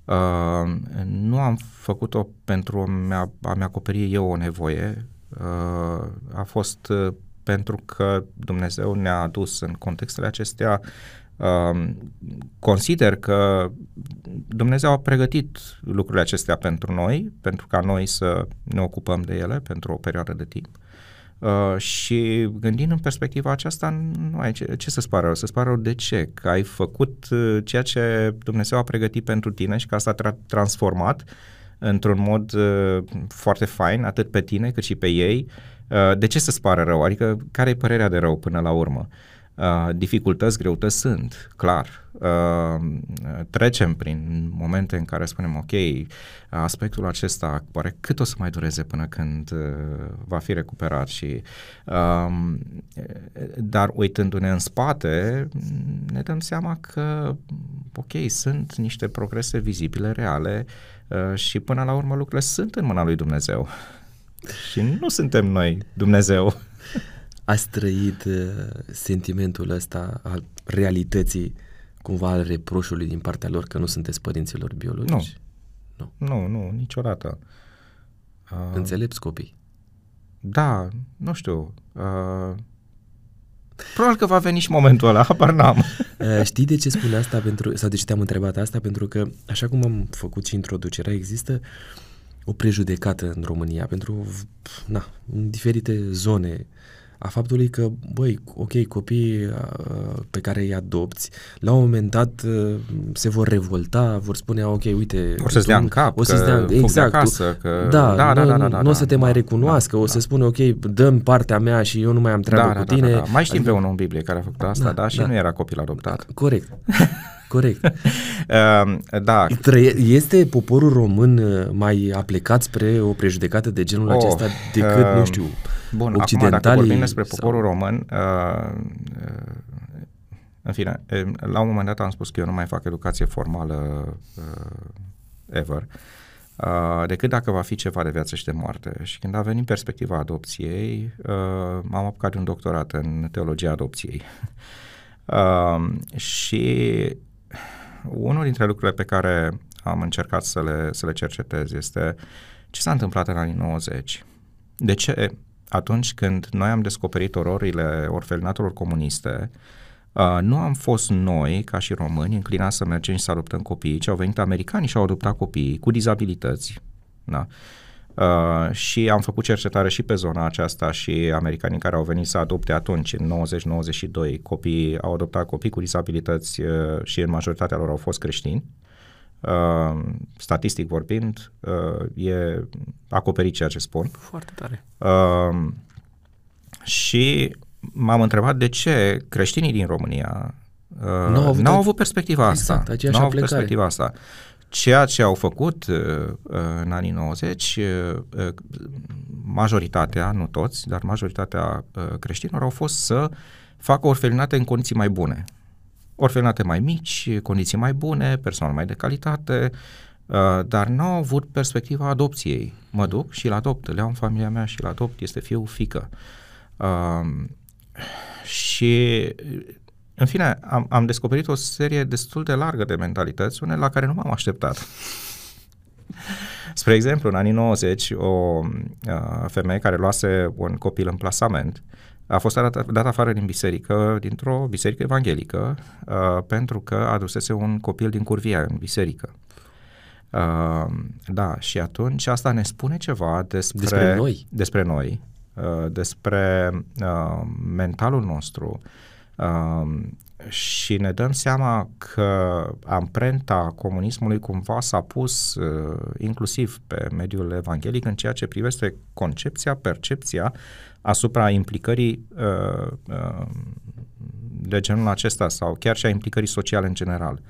Uh, nu am făcut-o pentru a-mi, a-mi acoperi eu o nevoie. Uh, a fost uh, pentru că Dumnezeu ne-a adus în contextele acestea. Um, consider că Dumnezeu a pregătit lucrurile acestea pentru noi, pentru ca noi să ne ocupăm de ele pentru o perioadă de timp. Uh, și gândind în perspectiva aceasta, nu ai ce, ce să-ți pară rău? Să-ți pară rău de ce? Că ai făcut uh, ceea ce Dumnezeu a pregătit pentru tine și că asta a tra- transformat într-un mod uh, foarte fain, atât pe tine cât și pe ei, Uh, de ce să-ți pară rău? Adică care e părerea de rău până la urmă? Uh, dificultăți, greutăți sunt, clar. Uh, trecem prin momente în care spunem, ok, aspectul acesta, poate cât o să mai dureze până când uh, va fi recuperat și uh, dar uitându-ne în spate, ne dăm seama că, ok, sunt niște progrese vizibile, reale uh, și până la urmă lucrurile sunt în mâna lui Dumnezeu. Și nu suntem noi Dumnezeu. Ați trăit uh, sentimentul ăsta al realității, cumva al reproșului din partea lor că nu sunteți părinților biologici? Nu. Nu, nu, nu niciodată. Uh, Înțelepți copii? Da, nu știu. Uh, probabil că va veni și momentul ăla, habar n-am. Uh, știi de ce spun asta? Pentru, sau de ce te-am întrebat asta? Pentru că, așa cum am făcut și introducerea, există o prejudecată în România pentru, na, în diferite zone a faptului că, băi, ok, copiii pe care îi adopți, la un moment dat se vor revolta, vor spune, ok, uite... O să-ți dea în cap, o să-ți dea, exact, acasă, că... Da, da, da, da, da, da, nu o să te mai recunoască, o să spune, ok, dăm partea mea și eu nu mai am treabă cu tine. Da, da. Mai știm pe unul în Biblie care a făcut asta, da, și nu era copil adoptat. Corect. Corect. uh, da. Este poporul român mai aplicat spre o prejudecată de genul oh, acesta decât, uh, nu știu, Bun, occidentalii... acum dacă vorbim despre poporul sau... român, uh, uh, în fine, la un moment dat am spus că eu nu mai fac educație formală uh, ever, uh, decât dacă va fi ceva de viață și de moarte. Și când a venit perspectiva adopției, uh, m-am apucat de un doctorat în teologia adopției. uh, și unul dintre lucrurile pe care am încercat să le, să le cercetez este ce s-a întâmplat în anii 90. De ce atunci când noi am descoperit ororile orfelinatelor comuniste, uh, nu am fost noi, ca și români, înclinați să mergem și să adoptăm copii, ci au venit americanii și au adoptat copiii cu dizabilități. Da? Uh, și am făcut cercetare și pe zona aceasta și americanii care au venit să adopte atunci, în 90-92, copii, au adoptat copii cu dizabilități uh, și în majoritatea lor au fost creștini. Uh, statistic vorbind, uh, e acoperit ceea ce spun. Foarte tare. Uh, și m-am întrebat de ce creștinii din România uh, n-au avut, n-au avut perspectiva exact, asta. N-au avut perspectiva asta. Ceea ce au făcut uh, în anii 90, uh, uh, majoritatea, nu toți, dar majoritatea uh, creștinilor au fost să facă orfelinate în condiții mai bune orfelinate mai mici, condiții mai bune, personal mai de calitate, uh, dar nu au avut perspectiva adopției. Mă duc și îl adopt, le iau în familia mea și îl adopt, este fiu, fică. Uh, și, în fine, am, am descoperit o serie destul de largă de mentalități, unele la care nu m-am așteptat. Spre exemplu, în anii 90, o uh, femeie care luase un copil în plasament a fost dat, dat afară din biserică, dintr-o biserică evanghelică, uh, pentru că adusese un copil din curvia în biserică. Uh, da, și atunci asta ne spune ceva despre, despre noi, despre, noi, uh, despre uh, mentalul nostru uh, și ne dăm seama că amprenta comunismului cumva s-a pus uh, inclusiv pe mediul evanghelic în ceea ce privește concepția, percepția asupra implicării uh, uh, de genul acesta sau chiar și a implicării sociale în general.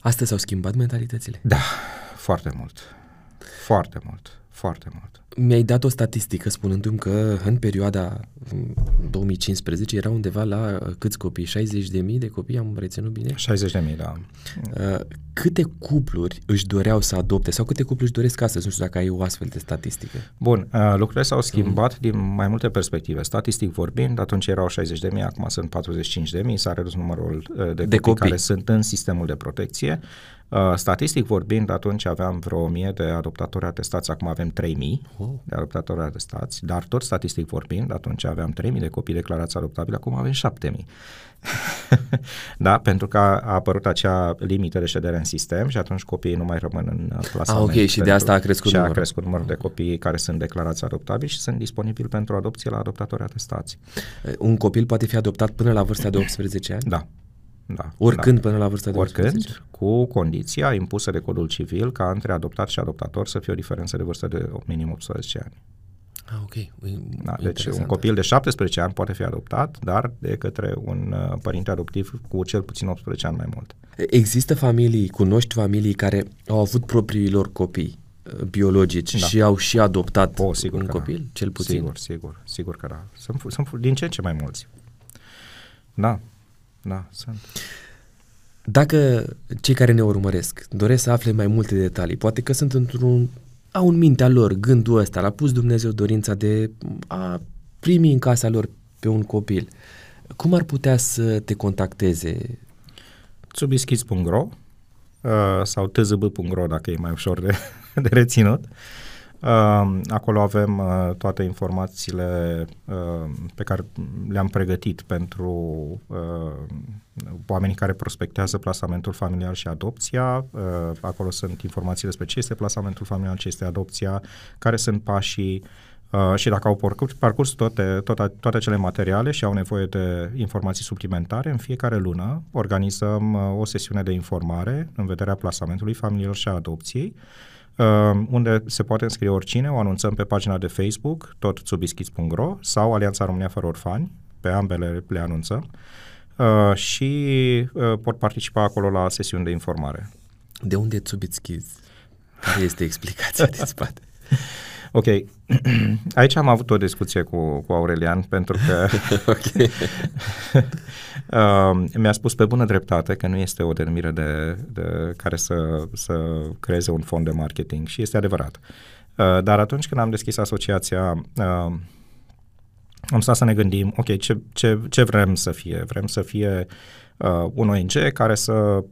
Astăzi s-au schimbat mentalitățile? Da, foarte mult. Foarte mult. Foarte mult. Mi-ai dat o statistică spunându-mi că în perioada 2015 mm, era undeva la uh, câți copii? 60 de mii de copii, am reținut bine? 60 de mii, da. Uh, câte cupluri își doreau să adopte sau câte cupluri își doresc astăzi? Nu știu dacă ai o astfel de statistică. Bun, uh, lucrurile s-au schimbat mm. din mai multe perspective. Statistic vorbind, atunci erau 60 de mii, acum sunt 45 de mii, s-a redus numărul de, de copii, copii care sunt în sistemul de protecție. Uh, statistic vorbind, atunci aveam vreo 1000 de adoptatori atestați, acum avem 3000 oh. de adoptatori atestați, dar tot statistic vorbind, atunci aveam 3000 de copii declarați adoptabili, acum avem 7000. da, pentru că a, apărut acea limită de ședere în sistem și atunci copiii nu mai rămân în plasament. Ah, ok, și de asta a crescut și numărul. a crescut numărul de copii care sunt declarați adoptabili și sunt disponibili pentru adopție la adoptatori atestați. Un copil poate fi adoptat până la vârsta de 18 ani? Da. Da, Oricând da. până la vârsta de Oricând, 18? cu condiția impusă de codul civil ca între adoptat și adoptator să fie o diferență de vârstă de minim 18 ani. Ah, ok. Da, deci un copil de 17 ani poate fi adoptat, dar de către un uh, părinte adoptiv cu cel puțin 18 ani mai mult. Există familii, cunoști familii care au avut propriii lor copii uh, biologici da. și au și adoptat o, sigur un copil, da. cel puțin? Sigur, sigur, sigur că da. Sunt, sunt din ce în ce mai mulți. Da, da, sunt. Dacă cei care ne urmăresc doresc să afle mai multe detalii, poate că sunt într-un au în mintea lor gândul ăsta, l-a pus Dumnezeu dorința de a primi în casa lor pe un copil. Cum ar putea să te contacteze? Subischis.ro uh, sau tzb.ro dacă e mai ușor de, de reținut. Uh, Uh, acolo avem uh, toate informațiile uh, pe care le-am pregătit pentru uh, oamenii care prospectează plasamentul familial și adopția. Uh, acolo sunt informații despre ce este plasamentul familial, ce este adopția, care sunt pașii uh, și dacă au parcurs, parcurs toate, toate, toate cele materiale și au nevoie de informații suplimentare, în fiecare lună organizăm uh, o sesiune de informare în vederea plasamentului familial și a adopției. Uh, uh, unde se poate înscrie oricine, o anunțăm pe pagina de Facebook, tot subischis.ro sau Alianța România Fără Orfani, pe ambele le anunțăm uh, și uh, pot participa acolo la sesiuni de informare. De unde Tsubitskis? Care este explicația din spate? Ok, aici am avut o discuție cu, cu Aurelian pentru că uh, mi-a spus pe bună dreptate că nu este o denumire de, de care să, să creeze un fond de marketing și este adevărat. Uh, dar atunci când am deschis asociația, uh, am stat să ne gândim, ok, ce, ce, ce vrem să fie? Vrem să fie uh, un ONG care să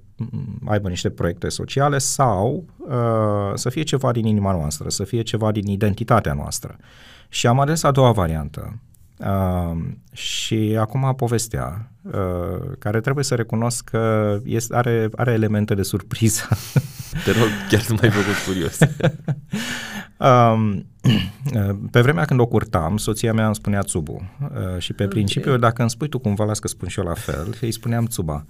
aibă niște proiecte sociale sau uh, să fie ceva din inima noastră, să fie ceva din identitatea noastră. Și am ales a doua variantă. Uh, și acum povestea, uh, care trebuie să recunosc că este, are, are elemente de surpriză. Te rog, chiar să mai făcut curios. Um, pe vremea când o curtam, soția mea îmi spunea Tsubu uh, și pe okay. principiu, dacă îmi spui tu cumva, las că spun și eu la fel, îi spuneam Tsuba.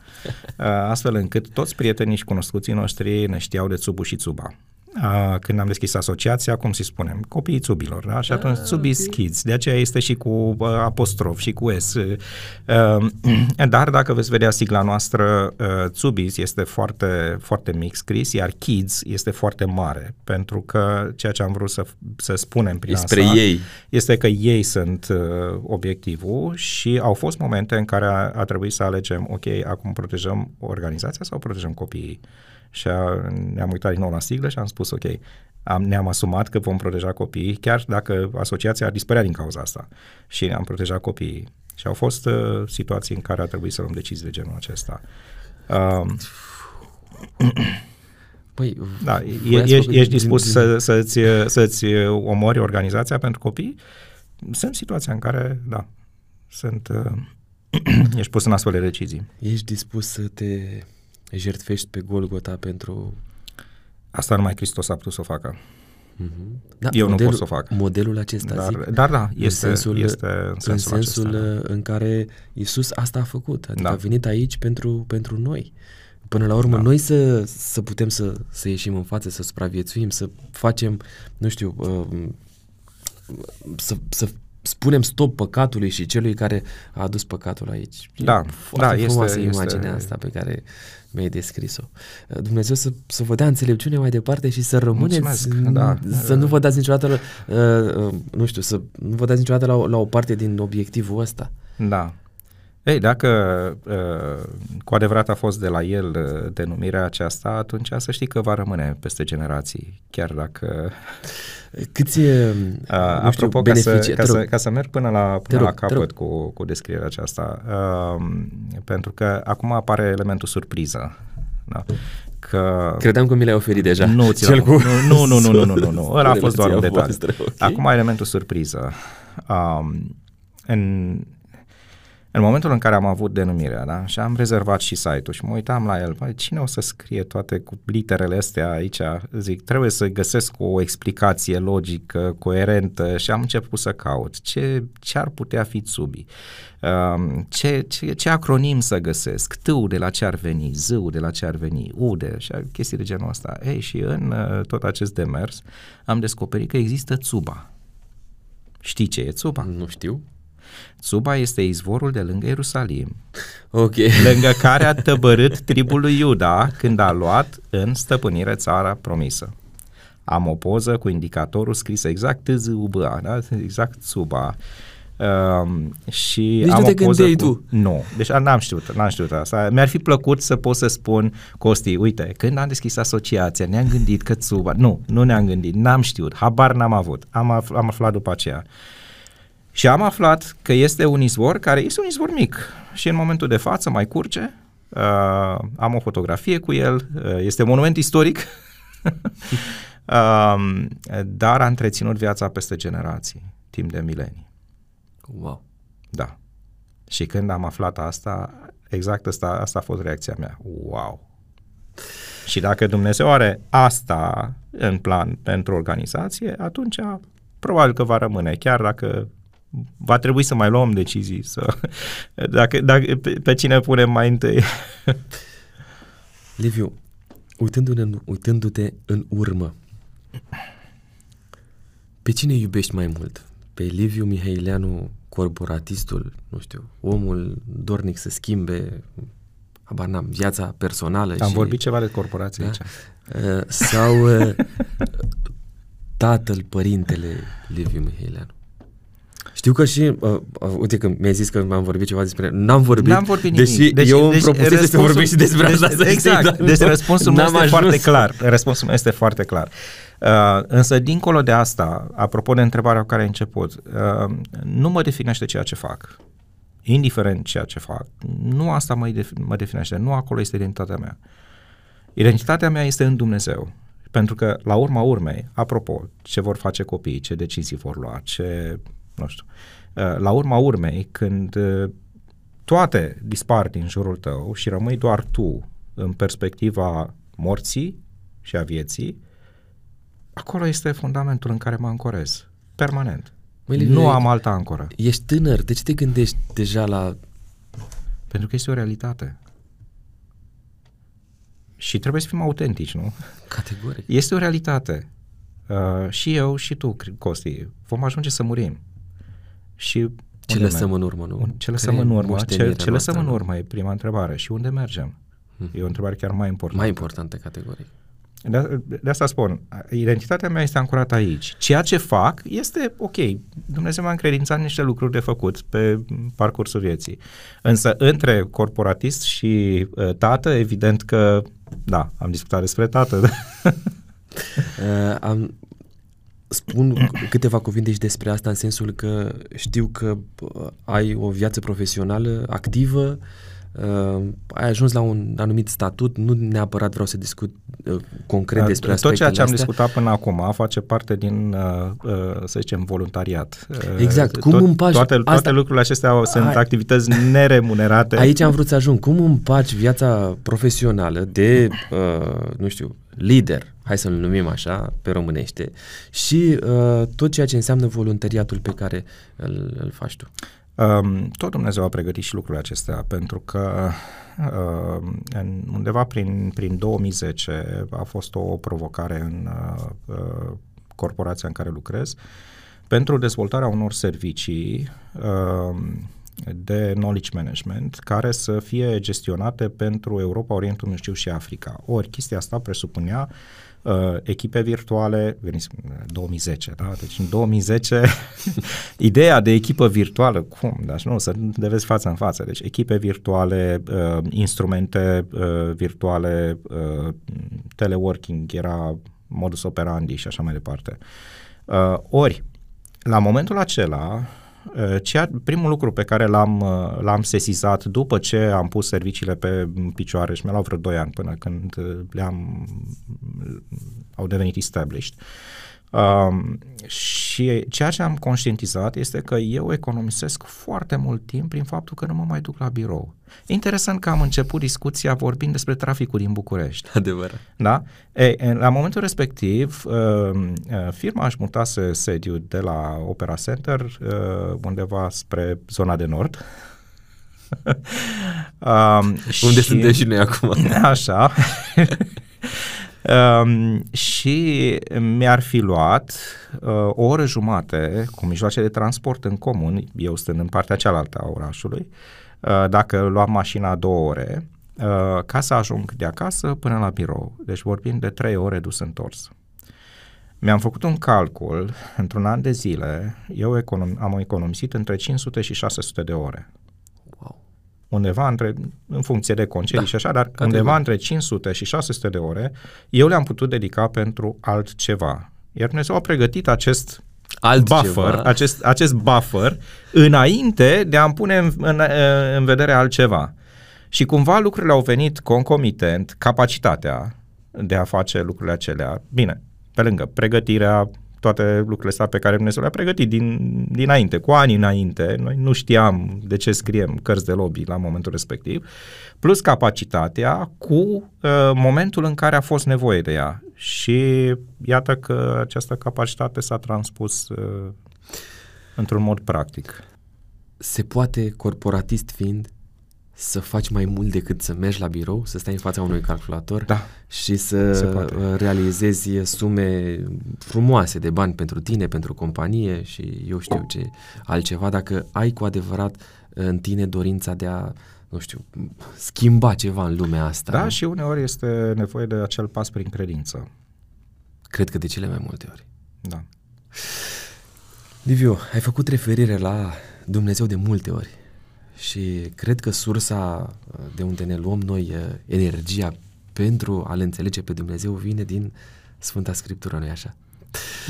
Uh, astfel încât toți prietenii și cunoscuții noștri ne știau de Tsubu și Tsuba a, când am deschis asociația, cum să spunem, copiii țubilor, da? Și ah, atunci țubis okay. kids, de aceea este și cu uh, apostrof și cu S. Uh, dar dacă veți vedea sigla noastră, uh, țubis este foarte, foarte mic scris, iar kids este foarte mare, pentru că ceea ce am vrut să, să spunem prin Despre asta ei. este că ei sunt uh, obiectivul și au fost momente în care a, a trebuit să alegem, ok, acum protejăm organizația sau protejăm copiii? Și a, ne-am uitat din nou la siglă și am spus, ok, am, ne-am asumat că vom proteja copiii, chiar dacă asociația ar dispărea din cauza asta. Și ne-am protejat copiii. Și au fost uh, situații în care a trebuit să luăm decizii de genul acesta. Uh, Păi, da, e, ești, ești dispus din, să, să-ți, să-ți omori organizația pentru copii? Sunt situația în care, da, sunt, uh, ești pus în astfel de decizii. Ești dispus să te jertfești pe Golgota pentru... Asta numai Hristos a putut să o facă. Mm-hmm. Da, Eu modelul, nu pot să o fac. Modelul acesta, dar, zic, dar da, este în sensul, este în sensul, în, sensul acesta, da. în care Isus asta a făcut, adică da. a venit aici pentru, pentru noi. Până la urmă, da. noi să, să putem să, să ieșim în față, să supraviețuim, să facem, nu știu, uh, să, să spunem stop păcatului și celui care a adus păcatul aici. Da, e foarte da, frumoasă este, imaginea este... asta pe care mi-ai descris-o. Dumnezeu să, să vă dea înțelepciune mai departe și să rămâneți, Mulțumesc, da. să nu vă dați niciodată, uh, uh, nu știu, să nu vă dați niciodată la, la o parte din obiectivul ăsta. Da. Ei, dacă uh, cu adevărat a fost de la el uh, denumirea aceasta, atunci să știi că va rămâne peste generații, chiar dacă... Câți, uh, apropo, ca să, ca, să, ca să merg până la, până rog, la capăt cu, cu descrierea aceasta, uh, pentru că acum apare elementul surpriză. Da? Că... Credeam că mi l-ai oferit deja. Nu, Cel cu... nu, nu, nu, nu, nu, nu, nu. Ăla a fost doar un detaliu. Okay. Acum elementul surpriză. Um, în, în momentul în care am avut denumirea, da, și am rezervat și site-ul și mă uitam la el, băi, cine o să scrie toate cu literele astea aici? Zic, trebuie să găsesc o explicație logică, coerentă și am început să caut. Ce, ce ar putea fi Tsubi? Um, ce, ce, ce acronim să găsesc? T de la ce ar veni, Z de la ce ar veni, U de și chestii de genul ăsta. Ei, și în uh, tot acest demers am descoperit că există Tsuba Știi ce e Tsuba? Nu știu. Tsuba este izvorul de lângă Ierusalim, Ok. lângă care a tăbărât tribul lui Iuda când a luat în stăpânire țara promisă. Am o poză cu indicatorul scris exact TZUBA, da? exact Tsuba. Um, și Deci am nu o te poză gândeai cu... tu? Nu, deci a, n-am știut, n-am știut asta. Mi-ar fi plăcut să pot să spun, Costi, uite, când am deschis asociația, ne-am gândit că Tsuba... Nu, nu ne-am gândit, n-am știut, habar n-am avut, am, af- am aflat după aceea. Și am aflat că este un izvor care este un izvor mic și în momentul de față mai curge. Uh, am o fotografie cu el, uh, este un monument istoric, uh, dar a întreținut viața peste generații, timp de milenii. Wow. Da. Și când am aflat asta, exact asta, asta a fost reacția mea. Wow! Și dacă Dumnezeu are asta în plan pentru organizație, atunci probabil că va rămâne, chiar dacă va trebui să mai luăm decizii, să, dacă, dacă, pe, pe cine punem mai întâi. Liviu, uitându-te în, uitându-te în urmă, pe cine iubești mai mult? Pe Liviu Mihaileanu, corporatistul, nu știu, omul dornic să schimbe, habar n-am, viața personală Am și, vorbit ceva de corporație Da? aici. uh, sau uh, tatăl, părintele Liviu Mihaileanu? Știu că și, uh, uh, uite că mi-ai zis că am vorbit ceva despre, n-am vorbit, N-am vorbit nimic. deși deci, eu îmi deci propusese să răspunsul- vorbesc și despre deci, asta, să Exact, știi, dar deci nu- răspunsul meu n-am este ajuns. foarte clar. Răspunsul meu este foarte clar. Uh, însă, dincolo de asta, apropo de întrebarea cu care ai început, uh, nu mă definește ceea ce fac. Indiferent ceea ce fac, nu asta mă, def- mă definește, nu acolo este identitatea mea. Identitatea mea este în Dumnezeu. Pentru că, la urma urmei, apropo, ce vor face copiii, ce decizii vor lua, ce, nu știu, uh, la urma urmei, când uh, toate dispar din jurul tău și rămâi doar tu în perspectiva morții și a vieții, acolo este fundamentul în care mă ancorez, permanent. Măi, Liviu, nu e- am altă ancoră, Ești tânăr, de ce te gândești deja la... pentru că este o realitate. Și trebuie să fim autentici, nu? Categoric. Este o realitate. Uh, și eu și tu, Costi, vom ajunge să murim. Și Ce unde lăsăm merg? în urmă, nu? Un- Ce Care lăsăm e în urmă? Ce, moștenirea ce lăsăm noastră, în nu? urmă e prima întrebare. Și unde mergem? E o întrebare chiar mai importantă. Mai importantă categoric. De, de asta spun, identitatea mea este ancorată aici. Ceea ce fac este ok. Dumnezeu m-a încredințat niște lucruri de făcut pe parcursul vieții. Însă între corporatist și uh, tată, evident că, da, am discutat despre tată. Uh, am, spun câteva cuvinte și despre asta în sensul că știu că uh, ai o viață profesională activă, uh, ai ajuns la un anumit statut, nu neapărat vreau să discut uh, concret despre Tot aspectele ceea ce am astea. discutat până acum face parte din, uh, uh, să zicem, voluntariat. Uh, Exact. Cum Tot, împaci- toate, toate asta- lucrurile acestea sunt Hai. activități neremunerate. Aici am vrut să ajung. Cum împaci viața profesională de, uh, nu știu, lider, hai să-l numim așa, pe românește, și uh, tot ceea ce înseamnă voluntariatul pe care îl, îl faci tu? Um, tot Dumnezeu a pregătit și lucrurile acestea, pentru că uh, în, undeva prin, prin 2010 a fost o provocare în uh, uh, corporația în care lucrez pentru dezvoltarea unor servicii uh, de knowledge management care să fie gestionate pentru Europa, Orientul Mijlociu și Africa. Ori chestia asta presupunea uh, echipe virtuale, veniți, 2010, da? Deci în 2010 ideea de echipă virtuală, cum? Deci nu, să le vezi față în față. Deci echipe virtuale, uh, instrumente uh, virtuale, uh, teleworking era modus operandi și așa mai departe. Uh, ori, la momentul acela, uh, ceea, primul lucru pe care l-am, uh, l-am sesizat după ce am pus serviciile pe picioare și mi-a luat vreo 2 ani până când uh, le-am au devenit established. Um, și ceea ce am conștientizat este că eu economisesc foarte mult timp prin faptul că nu mă mai duc la birou. E interesant că am început discuția vorbind despre traficul din București. Adevărat. Da? E, la momentul respectiv, uh, uh, firma își mutase sediul de la Opera Center uh, undeva spre zona de nord. um, Unde suntem și noi acum. Așa. Um, și mi-ar fi luat uh, o oră jumate cu mijloace de transport în comun, eu stând în partea cealaltă a orașului, uh, dacă luam mașina două ore, uh, ca să ajung de acasă până la birou. Deci vorbim de trei ore dus întors. Mi-am făcut un calcul, într-un an de zile, eu econom- am economisit între 500 și 600 de ore. Wow. Undeva între, în funcție de concedii Da, și așa, dar categoric. undeva între 500 și 600 de ore, eu le-am putut dedica pentru altceva. Iar Dumnezeu a pregătit acest Altceva. buffer, acest, acest buffer, înainte de a-mi pune în, în, în vedere altceva. Și cumva lucrurile au venit concomitent, capacitatea de a face lucrurile acelea. Bine, pe lângă pregătirea, toate lucrurile astea pe care Dumnezeu le-a pregătit din, dinainte, cu ani înainte, noi nu știam de ce scriem cărți de lobby la momentul respectiv, plus capacitatea cu uh, momentul în care a fost nevoie de ea. Și iată că această capacitate s-a transpus uh, într-un mod practic. Se poate, corporatist fiind, să faci mai mult decât să mergi la birou, să stai în fața unui calculator Da. și să Se poate. uh, realizezi sume frumoase de bani pentru tine, pentru companie și eu știu ce altceva, dacă ai cu adevărat în tine dorința de a, nu știu, schimba ceva în lumea asta. Da, nu? și uneori este nevoie de acel pas prin credință. Cred că de cele mai multe ori. Da. Liviu, ai făcut referire la Dumnezeu de multe ori și cred că sursa uh, de unde ne luăm noi uh, energia pentru a-L înțelege pe Dumnezeu vine din Sfânta Scriptură, nu-i așa?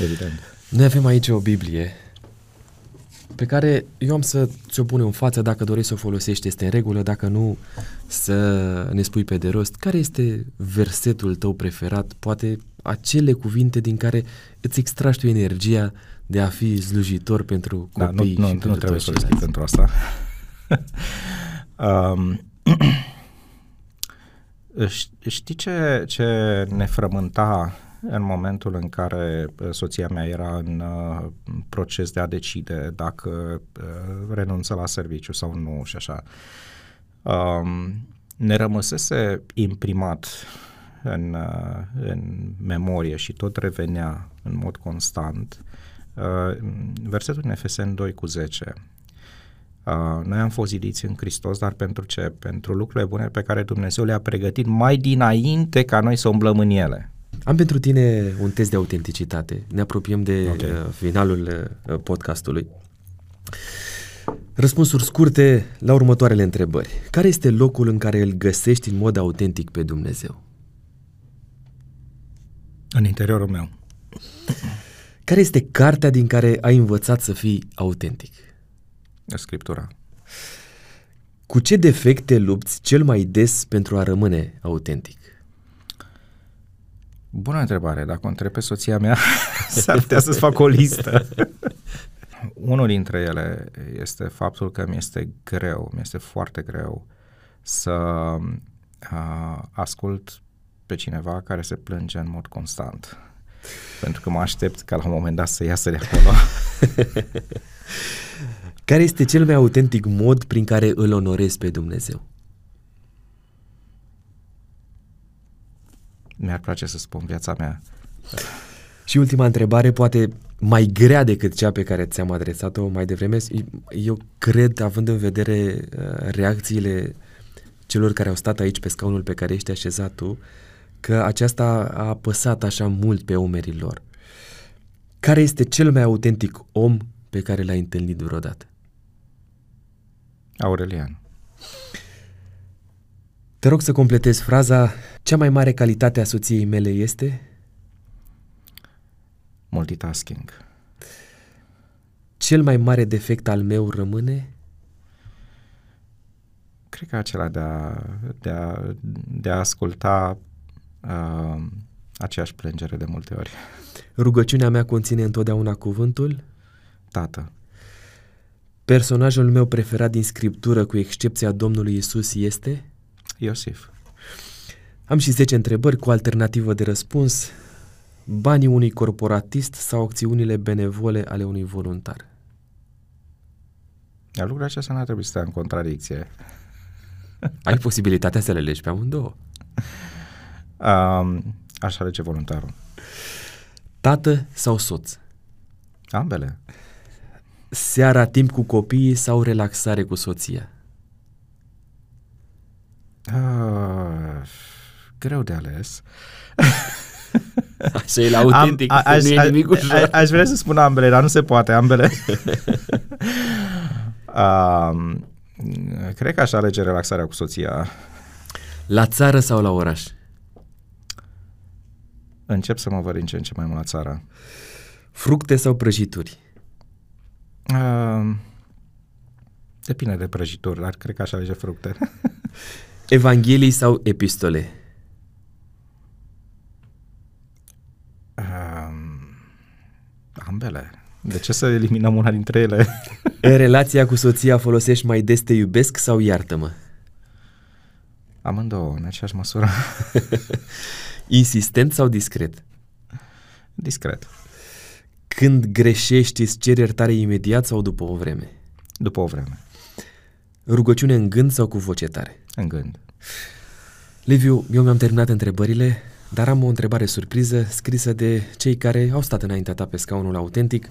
Evident. Noi avem aici o Biblie pe care eu am să ți-o pun în față, dacă dorești să o folosești este în regulă, dacă nu să ne spui pe de rost. Care este versetul tău preferat, poate acele cuvinte din care îți extragi tu energia de a fi slujitor pentru Da, copii nu, nu, și nu pentru trebuie toți să le ceilalți? explic pentru asta. um, ș- știi ce, ce ne frământa în momentul în care uh, soția mea era în uh, proces de a decide dacă uh, renunță la serviciu sau nu și așa. Um, ne rămăsese imprimat în, uh, în memorie și tot revenea în mod constant uh, versetul în Efeseni 2 cu 10. Uh, noi am fost zidiți în Hristos, dar pentru ce? Pentru lucrurile bune pe care Dumnezeu le-a pregătit mai dinainte ca noi să umblăm în ele. Am pentru tine un test de autenticitate. Ne apropiem de Ok. uh, finalul uh, podcastului. Răspunsuri scurte la următoarele întrebări. Care este locul în care îl găsești în mod autentic pe Dumnezeu? În interiorul meu. Care este cartea din care ai învățat să fii autentic? Scriptura. Cu ce defect te lupți cel mai des pentru a rămâne autentic? Bună întrebare. Dacă o întreb pe soția mea, s-ar putea să-ți fac o listă. Unul dintre ele este faptul că mi este greu, mi este foarte greu să uh, ascult pe cineva care se plânge în mod constant. Pentru că mă aștept ca la un moment dat să iasă de acolo. Care este cel mai autentic mod prin care îl onorezi pe Dumnezeu? Mi-ar place să spun viața mea. Și ultima întrebare, poate mai grea decât cea pe care ți-am adresat-o mai devreme. Eu cred, având în vedere uh, reacțiile celor care au stat aici pe scaunul pe care ești așezat tu, că aceasta a apăsat așa mult pe umerii lor. Care este cel mai autentic om pe care l-ai întâlnit vreodată? Aurelian. Te rog să completezi fraza Cea mai mare calitate a soției mele este? Multitasking. Cel mai mare defect al meu rămâne? Cred că acela de a, de a, de a asculta uh, aceeași plângere de multe ori. Rugăciunea mea conține întotdeauna cuvântul? Tată. Personajul meu preferat din scriptură, cu excepția Domnului Isus, este? Iosif. Am și 10 întrebări cu alternativă de răspuns. Banii unui corporatist sau acțiunile benevole ale unui voluntar? Iar lucrurile acestea n-ar trebui să stea în contradicție. Ai posibilitatea să le legi pe amândouă. Um, Aș alege voluntarul. Tată sau soț? Ambele. Seara timp cu copiii sau relaxare cu soția? Uh, greu de ales. Așa e la autentic, Am, a, aș, nu e nimic a, ușor. aș, aș vrea să spun ambele, dar nu se poate, ambele. um, cred că aș alege relaxarea cu soția. La țară sau la oraș? Încep să mă văd din ce în ce mai mult la țară. Fructe sau prăjituri? Uh, depinde de prăjituri, dar cred că aș alege fructe. Evanghelii sau epistole? uh, ambele. De ce să eliminăm una dintre ele? În relația cu soția folosești mai des te iubesc sau iartă-mă? Amândouă, în aceeași măsură. Insistent sau discret? Discret. Când greșești, îți ceri iertare imediat sau după o vreme? După o vreme. Rugăciune în gând sau cu voce tare? În gând. Liviu, eu mi-am terminat întrebările, dar am o întrebare surpriză scrisă de cei care au stat înaintea ta pe scaunul autentic.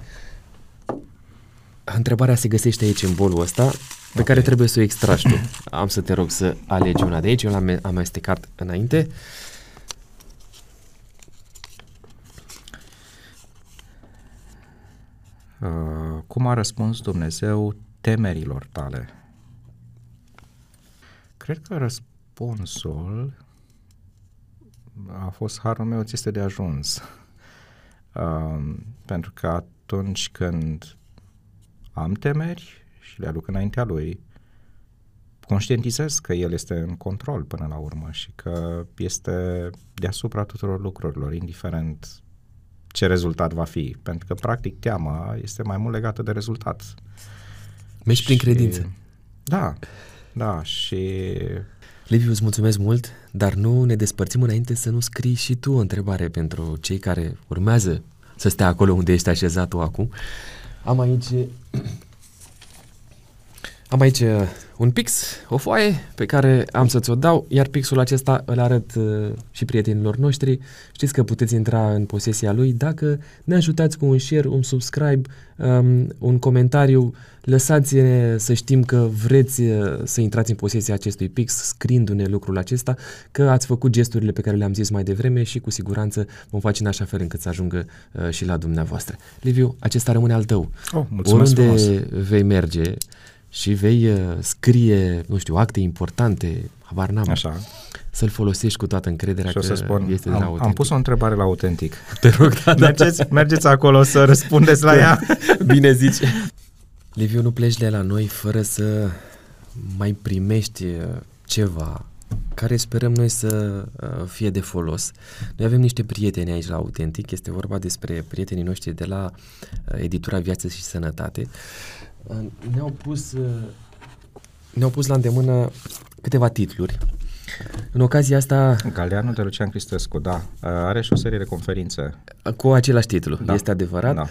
Întrebarea se găsește aici în bolul ăsta, pe okay. care trebuie să o extragi tu. Am să te rog să alegi una de aici, eu l-am amestecat înainte. Uh, cum a răspuns Dumnezeu temerilor tale? Cred că răspunsul a fost harul meu ți este de ajuns. Uh, pentru că atunci când am temeri și le aduc înaintea lui, conștientizez că el este în control până la urmă și că este deasupra tuturor lucrurilor, indiferent ce rezultat va fi. Pentru că, practic, teama este mai mult legată de rezultat. Mergi prin credință. Da, da, și... Liviu, îți mulțumesc mult, dar nu ne despărțim înainte să nu scrii și tu o întrebare pentru cei care urmează să stea acolo unde ești așezat tu acum. Am aici am aici uh, un pix, o foaie pe care am să ți-o dau, iar pixul acesta îl arăt uh, și prietenilor noștri. Știți că puteți intra în posesia lui dacă ne ajutați cu un share, un subscribe, um, un comentariu. Lăsați-ne să știm că vreți uh, să intrați în posesia acestui pix scriindu-ne lucrul acesta, că ați făcut gesturile pe care le-am zis mai devreme și cu siguranță vom face în așa fel încât să ajungă uh, și la dumneavoastră. Liviu, acesta rămâne al tău. Oh, mulțumesc Oriunde frumos. vei merge, și vei uh, scrie, nu știu, acte importante, habar n-am, Așa. să-l folosești cu toată încrederea Și o că să spun, este de la am, autentic. am pus o întrebare la autentic. Te rog, da, da, da. Mergeți, mergeți acolo să răspundeți la ea. Bine zici. Liviu, nu pleci de la noi fără să mai primești uh, ceva care sperăm noi să uh, fie de folos. Noi avem niște prieteni aici la Autentic, este vorba despre prietenii noștri de la uh, editura Viață și Sănătate. Uh, Ne-au pus, uh, ne-au pus la îndemână câteva titluri. În ocazia asta, Galeanul de Lucian Cristescu, da. Are și o serie de conferințe. cu același titlu, Da. este adevărat. Da.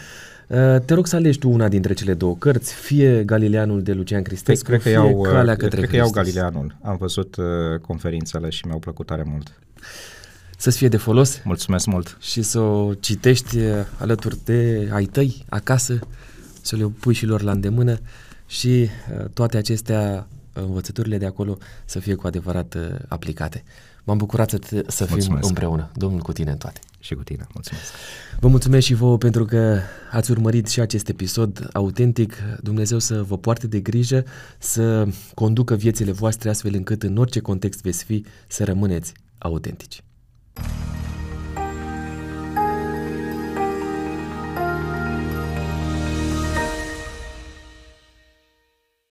Uh, Te rog să alegi tu una dintre cele două cărți, fie Galileanul de Lucian Cristescu, Cred că fie iau, Calea cred, către cred că iau Hristos. Galileanul. Am văzut uh, conferințele și mi-au plăcut tare mult. Să-ți fie de folos Mulțumesc mult. și să o citești uh, alături de ai tăi, acasă, să le pui și lor la îndemână și uh, toate acestea, învățăturile de acolo, să fie cu adevărat uh, aplicate. M-am bucurat să, te, să fim Mulțumesc. împreună, Domnul cu tine în toate. Și cu tine. Mulțumesc. Vă mulțumesc și vouă pentru că ați urmărit și acest episod autentic. Dumnezeu să vă poarte de grijă, să conducă viețile voastre astfel încât în orice context veți fi să rămâneți autentici.